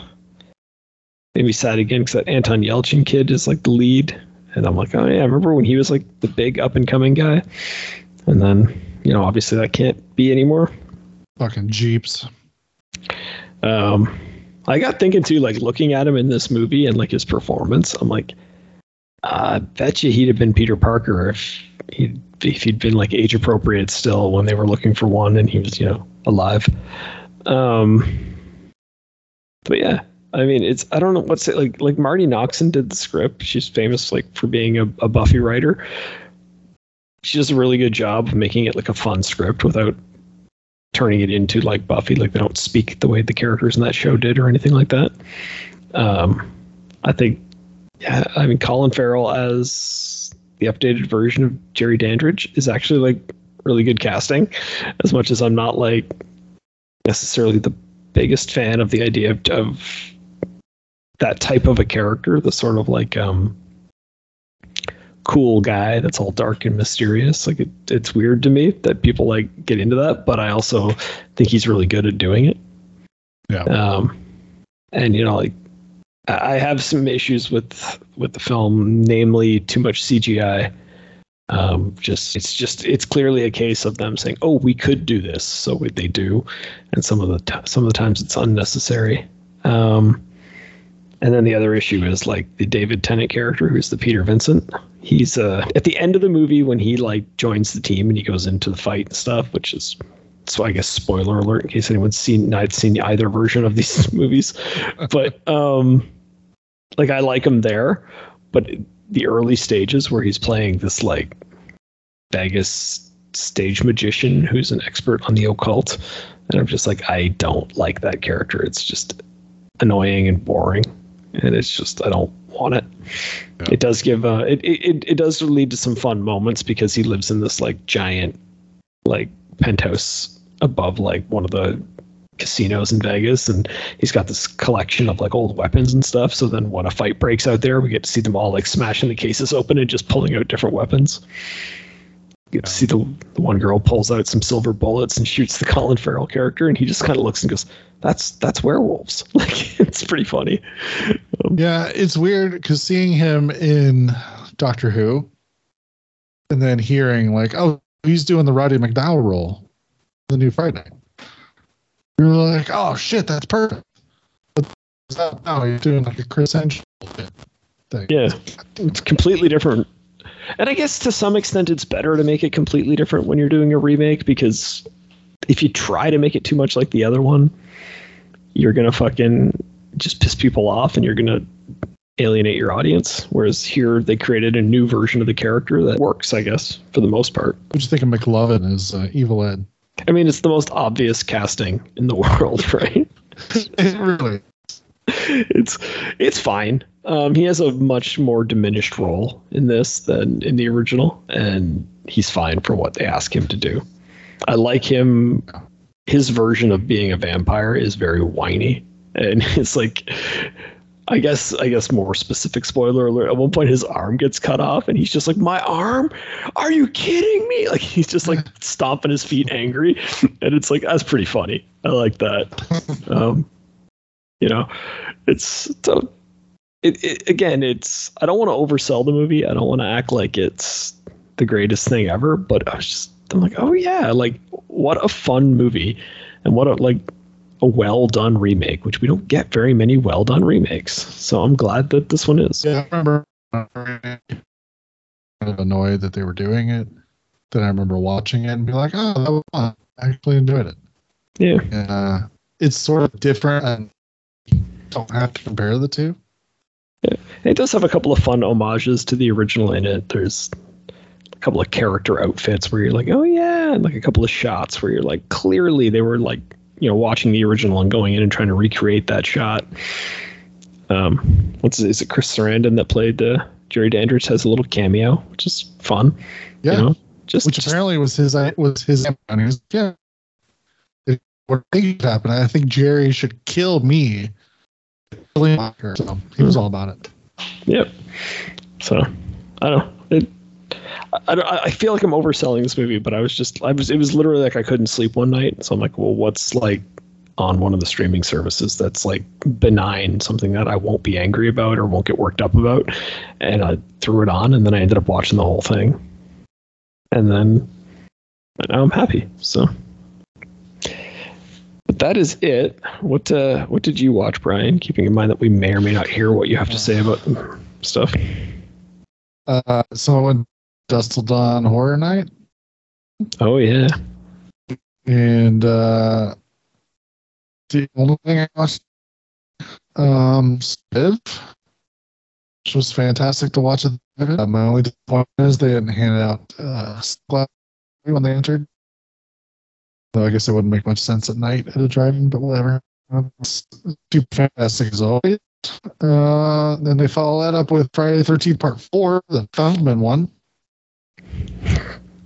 made me sad again because that Anton Yelchin kid is like the lead. And I'm like, oh yeah, I remember when he was like the big up and coming guy. And then, you know, obviously that can't be anymore. Fucking jeeps. Um, I got thinking too, like looking at him in this movie and like his performance, I'm like, I bet you he'd have been Peter Parker if he'd if he'd been like age appropriate still when they were looking for one and he was, you know, alive. Um, but yeah, I mean, it's I don't know what's it like. Like Marti Noxon did the script. She's famous like for being a, a Buffy writer. She does a really good job of making it like a fun script without turning it into like Buffy. Like they don't speak the way the characters in that show did or anything like that. Um, I think, yeah, I mean, Colin Farrell as the updated version of Jerry Dandridge is actually like really good casting. As much as I'm not like necessarily the biggest fan of the idea of, of that type of a character, the sort of like um cool guy that's all dark and mysterious. Like it, it's weird to me that people like get into that, but I also think he's really good at doing it. Yeah. Um, and you know, like I have some issues with with the film, namely too much CGI. Um, just it's just it's clearly a case of them saying, "Oh, we could do this," so they do, and some of the t- some of the times it's unnecessary. Um, and then the other issue is like the David Tennant character, who's the Peter Vincent. He's uh, at the end of the movie when he like joins the team and he goes into the fight and stuff, which is so I guess spoiler alert in case anyone's seen not seen either version of these movies. But um, like I like him there, but the early stages where he's playing this like Vegas stage magician who's an expert on the occult, and I'm just like I don't like that character. It's just annoying and boring, and it's just I don't want it. Yeah. It does give uh, it, it it does lead to some fun moments because he lives in this like giant like penthouse above like one of the casinos in Vegas and he's got this collection of like old weapons and stuff. So then when a fight breaks out there we get to see them all like smashing the cases open and just pulling out different weapons. You get to see the, the one girl pulls out some silver bullets and shoots the Colin Farrell character and he just kind of looks and goes that's that's werewolves. Like it's pretty funny. Um, yeah, it's weird because seeing him in Doctor Who, and then hearing like, oh, he's doing the Roddy McDowall role, the new Friday. You're like, oh shit, that's perfect. But no, he's doing like a Criss Angel thing. Yeah, it's completely different. And I guess to some extent it's better to make it completely different when you're doing a remake because if you try to make it too much like the other one, you're gonna fucking just piss people off and you're gonna alienate your audience. Whereas here they created a new version of the character that works, I guess, for the most part. What do you think of McLovin as uh, Evil Ed? I mean, it's the most obvious casting in the world, right? it really. it's it's fine. Um, he has a much more diminished role in this than in the original, and he's fine for what they ask him to do. I like him. His version of being a vampire is very whiny, and it's like, I guess, I guess more specific spoiler alert. At one point, his arm gets cut off, and he's just like, "My arm? Are you kidding me?" Like he's just like stomping his feet, angry, and it's like that's pretty funny. I like that. Um, you know, it's, it's a, it, it again. It's I don't want to oversell the movie. I don't want to act like it's the greatest thing ever, but I was just I'm like, oh yeah, like what a fun movie, and what a like a well done remake, which we don't get very many well done remakes. So I'm glad that this one is. Yeah, I remember kind of annoyed that they were doing it. Then I remember watching it and be like, oh, that was fun. I actually enjoyed it. Yeah. Uh, it's sort of different and you don't have to compare the two. It does have a couple of fun homages to the original in it. There's a couple of character outfits where you're like, oh yeah, and like a couple of shots where you're like, clearly they were like, you know, watching the original and going in and trying to recreate that shot. Um, what's is it? Chris Sarandon that played uh, Jerry Dandridge has a little cameo, which is fun. Yeah. You know, just which just- apparently was his I was his was yeah. What I think should happen. I think Jerry should kill me. So he was all about it. Yep. So I don't I, I, I feel like I'm overselling this movie, but I was just I was it was literally like I couldn't sleep one night, so I'm like, well, what's like on one of the streaming services that's like benign, something that I won't be angry about or won't get worked up about, and I threw it on, and then I ended up watching the whole thing, and then but now I'm happy. So. But that is it. What uh, what did you watch, Brian? Keeping in mind that we may or may not hear what you have to say about stuff. Uh, so when Dust Dawn Horror Night, Oh yeah, and uh, the only thing I watched, um, Spiv, which was fantastic to watch. At. Uh, my only disappointment is they didn't hand out uh, when they entered. So I guess it wouldn't make much sense at night at a drive-in, but whatever. Um, it's super fantastic as always. Uh, then they follow that up with Friday the 13th Part 4, the Feldman one.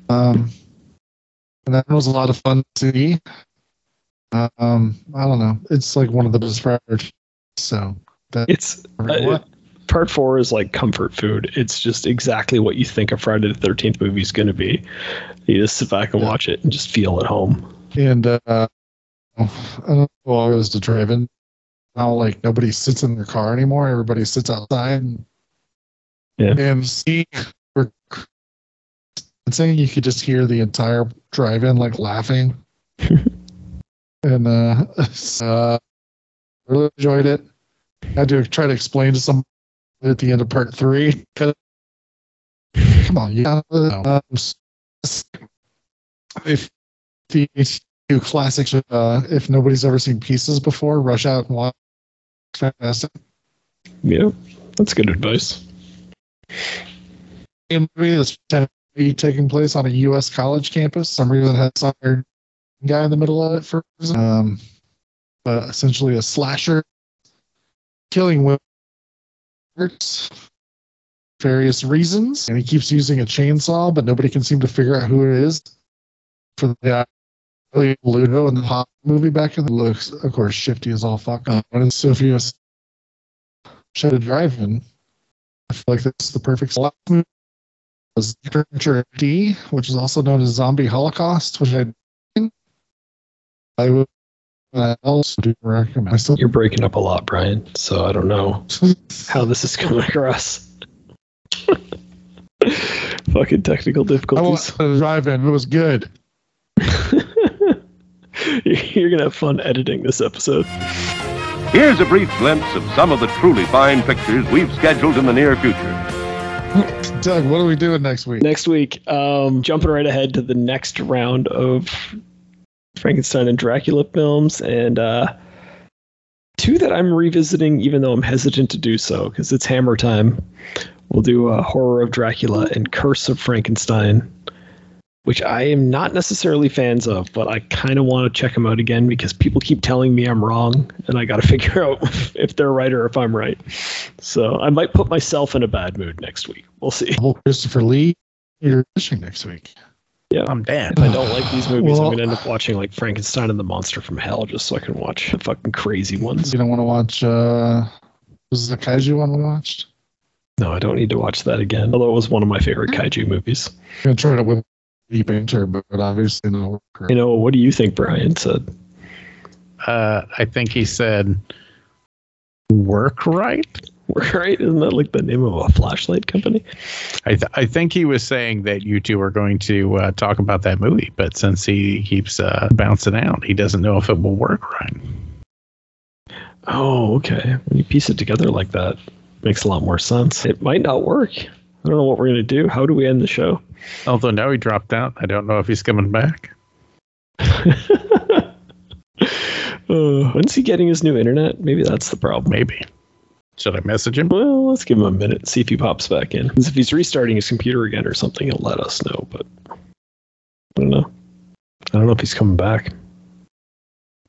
Um, and that was a lot of fun to see. Um, I don't know. It's like one of the best Friday. So that it's uh, part four is like comfort food. It's just exactly what you think a Friday the Thirteenth movie is going to be. You just sit back and Yeah. watch it and just feel at home. and uh, I don't know, well, I was to. Now, like nobody sits in their car anymore. Everybody sits outside. And, Yeah. And see, we're saying you could just hear the entire drive-in like laughing. and uh, uh, really enjoyed it. I had to try to explain to some at the end of part three. Come on, you got um, if the two classics. Uh, if nobody's ever seen Pieces before, rush out and watch. Fantastic. Yeah, that's good advice. A movie that's tend to be taking place on a U.S. college campus. Some reason has some guy in the middle of it for um, but essentially a slasher, killing women various reasons, and he keeps using a chainsaw, but nobody can seem to figure out who it is. For the guy, Ludo in the hot movie back in the looks, of course, Shifty is all fucked up. And so if you shut a drive-in, I feel like that's the perfect slot was Temperature D, which is also known as Zombie Holocaust, which I I would I also do recommend. I still You're breaking up a lot, Brian. So I don't know how this is coming across. Fucking technical I difficulties. went to drive in. It was good. You're gonna have fun editing this episode. Here's a brief glimpse of some of the truly fine pictures we've scheduled in the near future. Doug, what are we doing next week? Next week, um, jumping right ahead to the next round of Frankenstein and Dracula films, and uh, two that I'm revisiting, even though I'm hesitant to do so because it's Hammer time. We'll do uh, Horror of Dracula and Curse of Frankenstein. Which I am not necessarily fans of, but I kind of want to check them out again because people keep telling me I'm wrong, and I got to figure out if they're right or if I'm right. So I might put myself in a bad mood next week. We'll see. Well, Christopher Lee, you're fishing next week. Yeah. I'm dead. If I don't like these movies, Well- I'm gonna end up watching like Frankenstein and the Monster from Hell just so I can watch the fucking crazy ones. You don't want to watch. uh Was it the kaiju one we watched? No, I don't need to watch that again. Although it was one of my favorite kaiju movies. I'm gonna try it with deep enter, but obviously no. You know, what do you think Brian said? Uh, I think he said, "Work right." Work right? Isn't that like the name of a flashlight company? I, th- I think he was saying that you two are going to uh, talk about that movie, but since he keeps uh, bouncing out, he doesn't know if it will work right. Oh, okay. When you piece it together like that, makes a lot more sense. It might not work. I don't know what we're gonna do. How do we end the show? Although now he dropped out, I don't know if he's coming back. Uh, when's he getting his new internet? Maybe that's the problem. Maybe. Should I message him? Well, let's give him a minute, see if he pops back in. if he's restarting his computer again or something, he'll let us know. But I don't know. I don't know if he's coming back.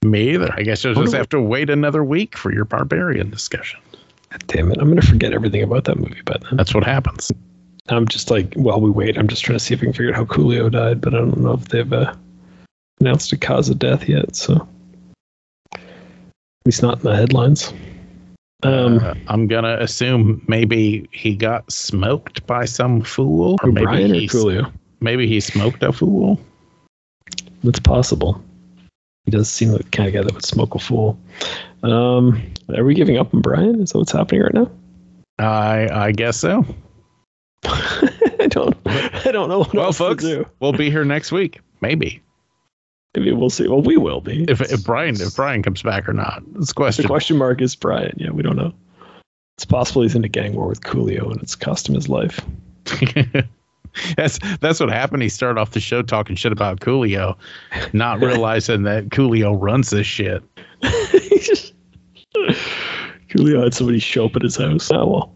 Me either. I guess you'll just have to wait another week for your barbarian discussion. God damn it! I'm gonna forget everything about that movie by then. That's what happens. I'm just like, while we wait, I'm just trying to see if we can figure out how Coolio died, but I don't know if they've uh, announced a cause of death yet. So at least not in the headlines. Um, Uh, I'm gonna assume maybe he got smoked by some fool, or or maybe Brian or he Coolio? maybe he smoked a fool. That's possible. He does seem like the kind of guy that would smoke a fool. Um, are we giving up on Brian? Is that what's happening right now? I I guess so. I don't. I don't know what Well, folks, to do. we'll be here next week. Maybe Maybe we'll see. Well, we will be. if if Brian if Brian comes back or not. It's a the question. question mark is Brian. Yeah, we don't know. It's possible he's in a gang war with Coolio, and it's cost him his life. that's that's what happened. He started off the show talking shit about Coolio, not realizing that Coolio runs this shit. Coolio had somebody show up at his house. Oh well.